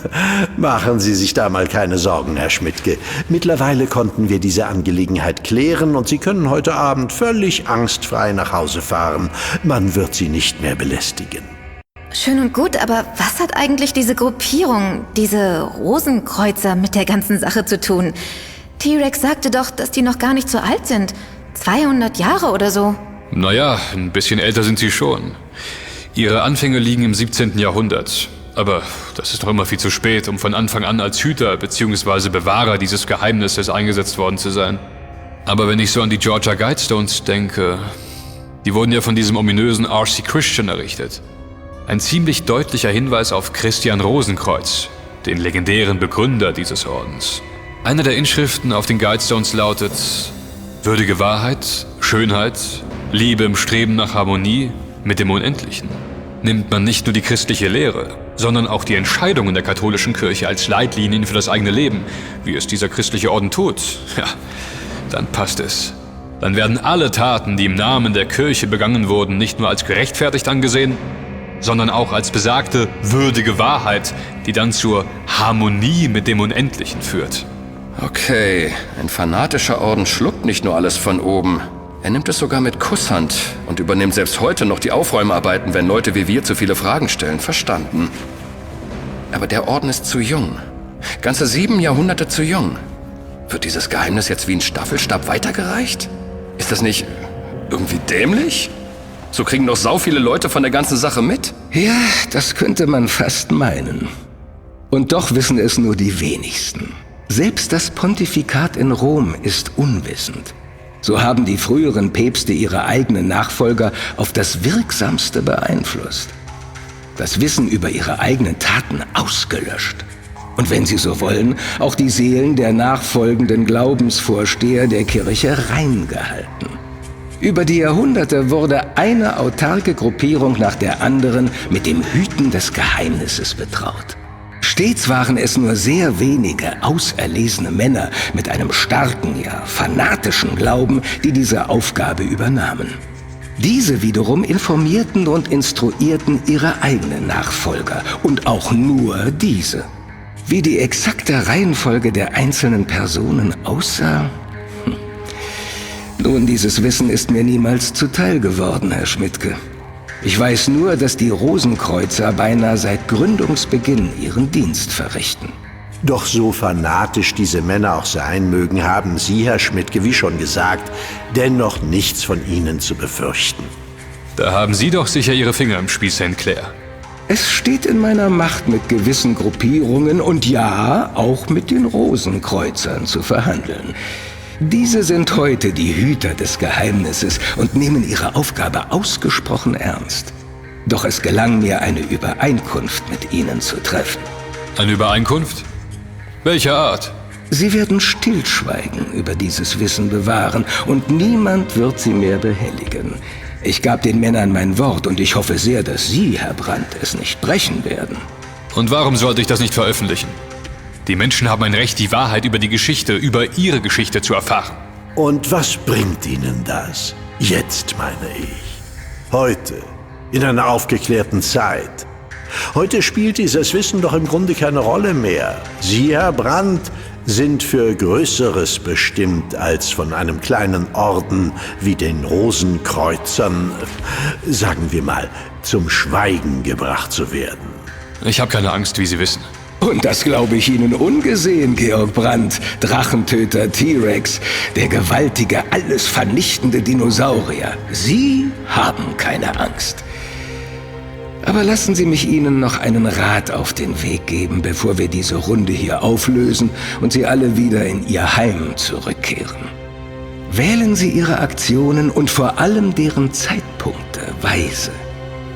Machen Sie sich da mal keine Sorgen, Herr Schmidtke. Mittlerweile konnten wir diese Angelegenheit klären und Sie können heute Abend völlig angstfrei nach Hause fahren. Man wird Sie nicht mehr belästigen. Schön und gut, aber was hat eigentlich diese Gruppierung, diese Rosenkreuzer mit der ganzen Sache zu tun? T-Rex sagte doch, dass die noch gar nicht so alt sind. 200 Jahre oder so. Naja, ein bisschen älter sind sie schon. Ihre Anfänge liegen im 17. Jahrhundert. Aber das ist doch immer viel zu spät, um von Anfang an als Hüter bzw. Bewahrer dieses Geheimnisses eingesetzt worden zu sein. Aber wenn ich so an die Georgia Guidestones denke, die wurden ja von diesem ominösen R.C. Christian errichtet. Ein ziemlich deutlicher Hinweis auf Christian Rosenkreuz, den legendären Begründer dieses Ordens. Eine der Inschriften auf den Guidestones lautet Würdige Wahrheit, Schönheit, Liebe im Streben nach Harmonie mit dem Unendlichen. Nimmt man nicht nur die christliche Lehre, sondern auch die Entscheidungen der katholischen Kirche als Leitlinien für das eigene Leben, wie es dieser christliche Orden tut, ja, dann passt es. Dann werden alle Taten, die im Namen der Kirche begangen wurden, nicht nur als gerechtfertigt angesehen, sondern auch als besagte würdige Wahrheit, die dann zur Harmonie mit dem Unendlichen führt. Okay, ein fanatischer Orden schluckt nicht nur alles von oben, er nimmt es sogar mit Kusshand und übernimmt selbst heute noch die Aufräumarbeiten, wenn Leute wie wir zu viele Fragen stellen. Verstanden. Aber der Orden ist zu jung. Ganze sieben Jahrhunderte zu jung. Wird dieses Geheimnis jetzt wie ein Staffelstab weitergereicht? Ist das nicht irgendwie dämlich? So kriegen doch sau viele Leute von der ganzen Sache mit. Ja, das könnte man fast meinen. Und doch wissen es nur die wenigsten. Selbst das Pontifikat in Rom ist unwissend. So haben die früheren Päpste ihre eigenen Nachfolger auf das Wirksamste beeinflusst. Das Wissen über ihre eigenen Taten ausgelöscht. Und wenn Sie so wollen, auch die Seelen der nachfolgenden Glaubensvorsteher der Kirche reingehalten. Über die Jahrhunderte wurde eine autarke Gruppierung nach der anderen mit dem Hüten des Geheimnisses betraut. Stets waren es nur sehr wenige auserlesene Männer mit einem starken, ja fanatischen Glauben, die diese Aufgabe übernahmen. Diese wiederum informierten und instruierten ihre eigenen Nachfolger und auch nur diese. Wie die exakte Reihenfolge der einzelnen Personen aussah? Hm. Nun, dieses Wissen ist mir niemals zuteil geworden, Herr Schmidtke. Ich weiß nur, dass die Rosenkreuzer beinahe seit Gründungsbeginn ihren Dienst verrichten. Doch so fanatisch diese Männer auch sein mögen, haben Sie, Herr Schmidtke, wie schon gesagt, dennoch nichts von ihnen zu befürchten. Da haben Sie doch sicher Ihre Finger im Spiel, St. Clair. Es steht in meiner Macht, mit gewissen Gruppierungen und ja, auch mit den Rosenkreuzern zu verhandeln. Diese sind heute die Hüter des Geheimnisses und nehmen ihre Aufgabe ausgesprochen ernst. Doch es gelang mir, eine Übereinkunft mit ihnen zu treffen. Eine Übereinkunft? Welcher Art? Sie werden Stillschweigen über dieses Wissen bewahren und niemand wird sie mehr behelligen. Ich gab den Männern mein Wort und ich hoffe sehr, dass Sie, Herr Brandt, es nicht brechen werden. Und warum sollte ich das nicht veröffentlichen? Die Menschen haben ein Recht, die Wahrheit über die Geschichte, über ihre Geschichte zu erfahren. Und was bringt ihnen das? Jetzt meine ich. Heute, in einer aufgeklärten Zeit. Heute spielt dieses Wissen doch im Grunde keine Rolle mehr. Sie, Herr Brandt, sind für Größeres bestimmt, als von einem kleinen Orden wie den Rosenkreuzern, sagen wir mal, zum Schweigen gebracht zu werden. Ich habe keine Angst, wie Sie wissen. Und das glaube ich Ihnen ungesehen, Georg Brandt, Drachentöter T-Rex, der gewaltige, alles vernichtende Dinosaurier. Sie haben keine Angst. Aber lassen Sie mich Ihnen noch einen Rat auf den Weg geben, bevor wir diese Runde hier auflösen und Sie alle wieder in Ihr Heim zurückkehren. Wählen Sie Ihre Aktionen und vor allem deren Zeitpunkte weise.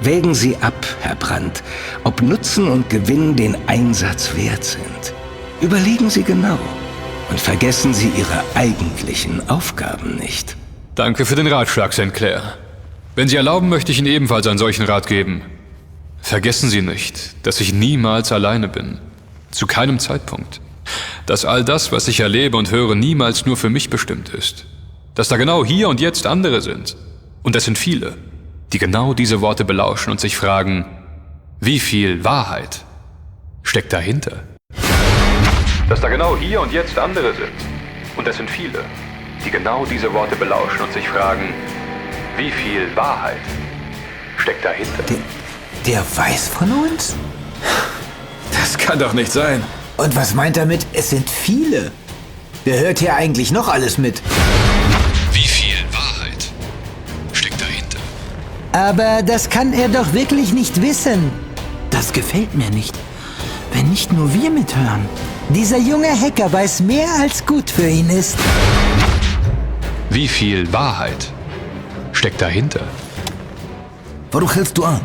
Wägen Sie ab, Herr Brandt, ob Nutzen und Gewinn den Einsatz wert sind. Überlegen Sie genau und vergessen Sie Ihre eigentlichen Aufgaben nicht. Danke für den Ratschlag, St. Clair. Wenn Sie erlauben, möchte ich Ihnen ebenfalls einen solchen Rat geben. Vergessen Sie nicht, dass ich niemals alleine bin. Zu keinem Zeitpunkt. Dass all das, was ich erlebe und höre, niemals nur für mich bestimmt ist. Dass da genau hier und jetzt andere sind. Und es sind viele, die genau diese Worte belauschen und sich fragen, wie viel Wahrheit steckt dahinter? Dass da genau hier und jetzt andere sind. Und es sind viele, die genau diese Worte belauschen und sich fragen, wie viel Wahrheit steckt dahinter? Der, der weiß von uns? Das kann doch nicht sein. Und was meint er mit, es sind viele? Wer hört hier eigentlich noch alles mit? Aber das kann er doch wirklich nicht wissen. Das gefällt mir nicht. Wenn nicht nur wir mithören. Dieser junge Hacker weiß mehr als gut für ihn ist. Wie viel Wahrheit steckt dahinter? Warum hältst du an?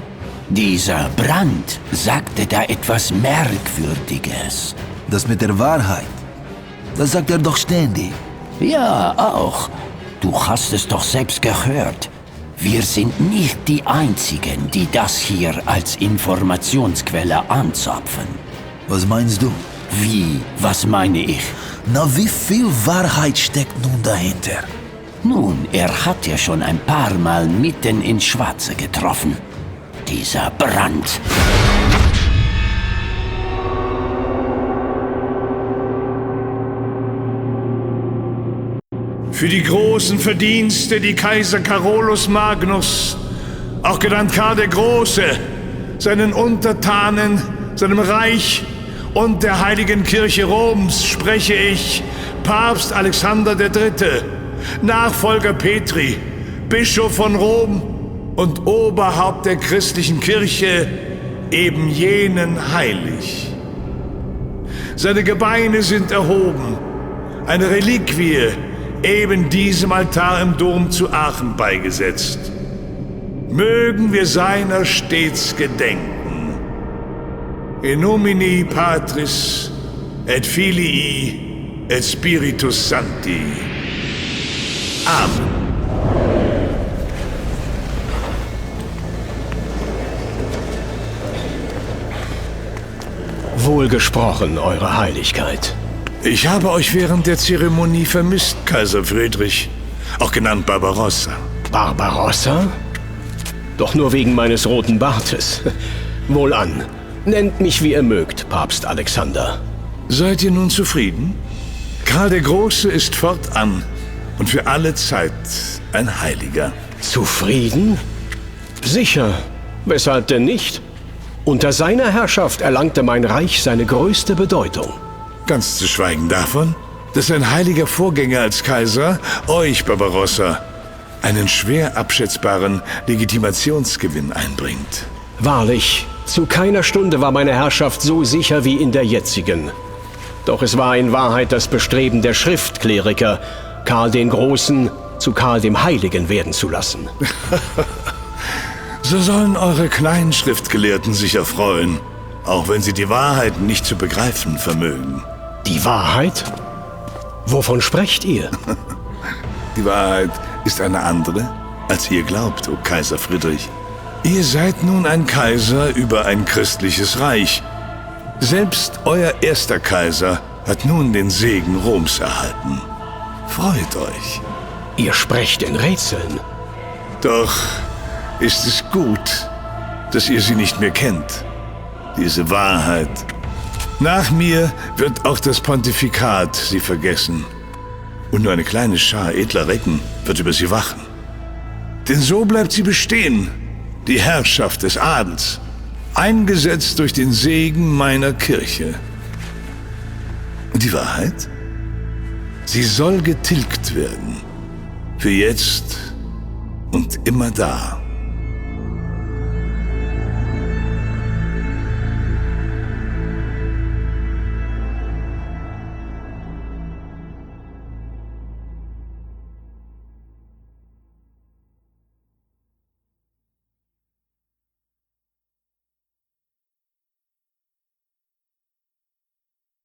Dieser Brand sagte da etwas Merkwürdiges. Das mit der Wahrheit. Das sagt er doch ständig. Ja, auch. Du hast es doch selbst gehört. Wir sind nicht die Einzigen, die das hier als Informationsquelle anzapfen. Was meinst du? Wie? Was meine ich? Na, wie viel Wahrheit steckt nun dahinter? Nun, er hat ja schon ein paar Mal mitten ins Schwarze getroffen. Dieser Brand. Für die großen Verdienste, die Kaiser Carolus Magnus, auch genannt Karl der Große, seinen Untertanen, seinem Reich und der heiligen Kirche Roms spreche ich, Papst Alexander III., Nachfolger Petri, Bischof von Rom und Oberhaupt der christlichen Kirche, eben jenen heilig. Seine Gebeine sind erhoben, eine Reliquie, eben diesem Altar im Dom zu Aachen beigesetzt. Mögen wir seiner stets gedenken. In nomine Patris et Filii et Spiritus Sancti. Amen. Wohlgesprochen, Eure Heiligkeit. Ich habe euch während der Zeremonie vermisst, Kaiser Friedrich. Auch genannt Barbarossa. Barbarossa? Doch nur wegen meines roten Bartes. Wohlan. Nennt mich, wie ihr mögt, Papst Alexander. Seid ihr nun zufrieden? Karl der Große ist fortan und für alle Zeit ein Heiliger. Zufrieden? Sicher. Weshalb denn nicht? Unter seiner Herrschaft erlangte mein Reich seine größte Bedeutung. Ganz zu schweigen davon, dass ein heiliger Vorgänger als Kaiser, euch, Barbarossa, einen schwer abschätzbaren Legitimationsgewinn einbringt. Wahrlich, zu keiner Stunde war meine Herrschaft so sicher wie in der jetzigen. Doch es war in Wahrheit das Bestreben der Schriftkleriker, Karl den Großen zu Karl dem Heiligen werden zu lassen. so sollen eure kleinen Schriftgelehrten sich erfreuen, auch wenn sie die Wahrheit nicht zu begreifen vermögen. Die Wahrheit? Wovon sprecht ihr? Die Wahrheit ist eine andere, als ihr glaubt, o Kaiser Friedrich. Ihr seid nun ein Kaiser über ein christliches Reich. Selbst euer erster Kaiser hat nun den Segen Roms erhalten. Freut euch. Ihr sprecht in Rätseln. Doch ist es gut, dass ihr sie nicht mehr kennt. Diese Wahrheit. Nach mir wird auch das Pontifikat sie vergessen. Und nur eine kleine Schar edler Recken wird über sie wachen. Denn so bleibt sie bestehen, die Herrschaft des Adels, eingesetzt durch den Segen meiner Kirche. Und die Wahrheit? Sie soll getilgt werden. Für jetzt und immer da.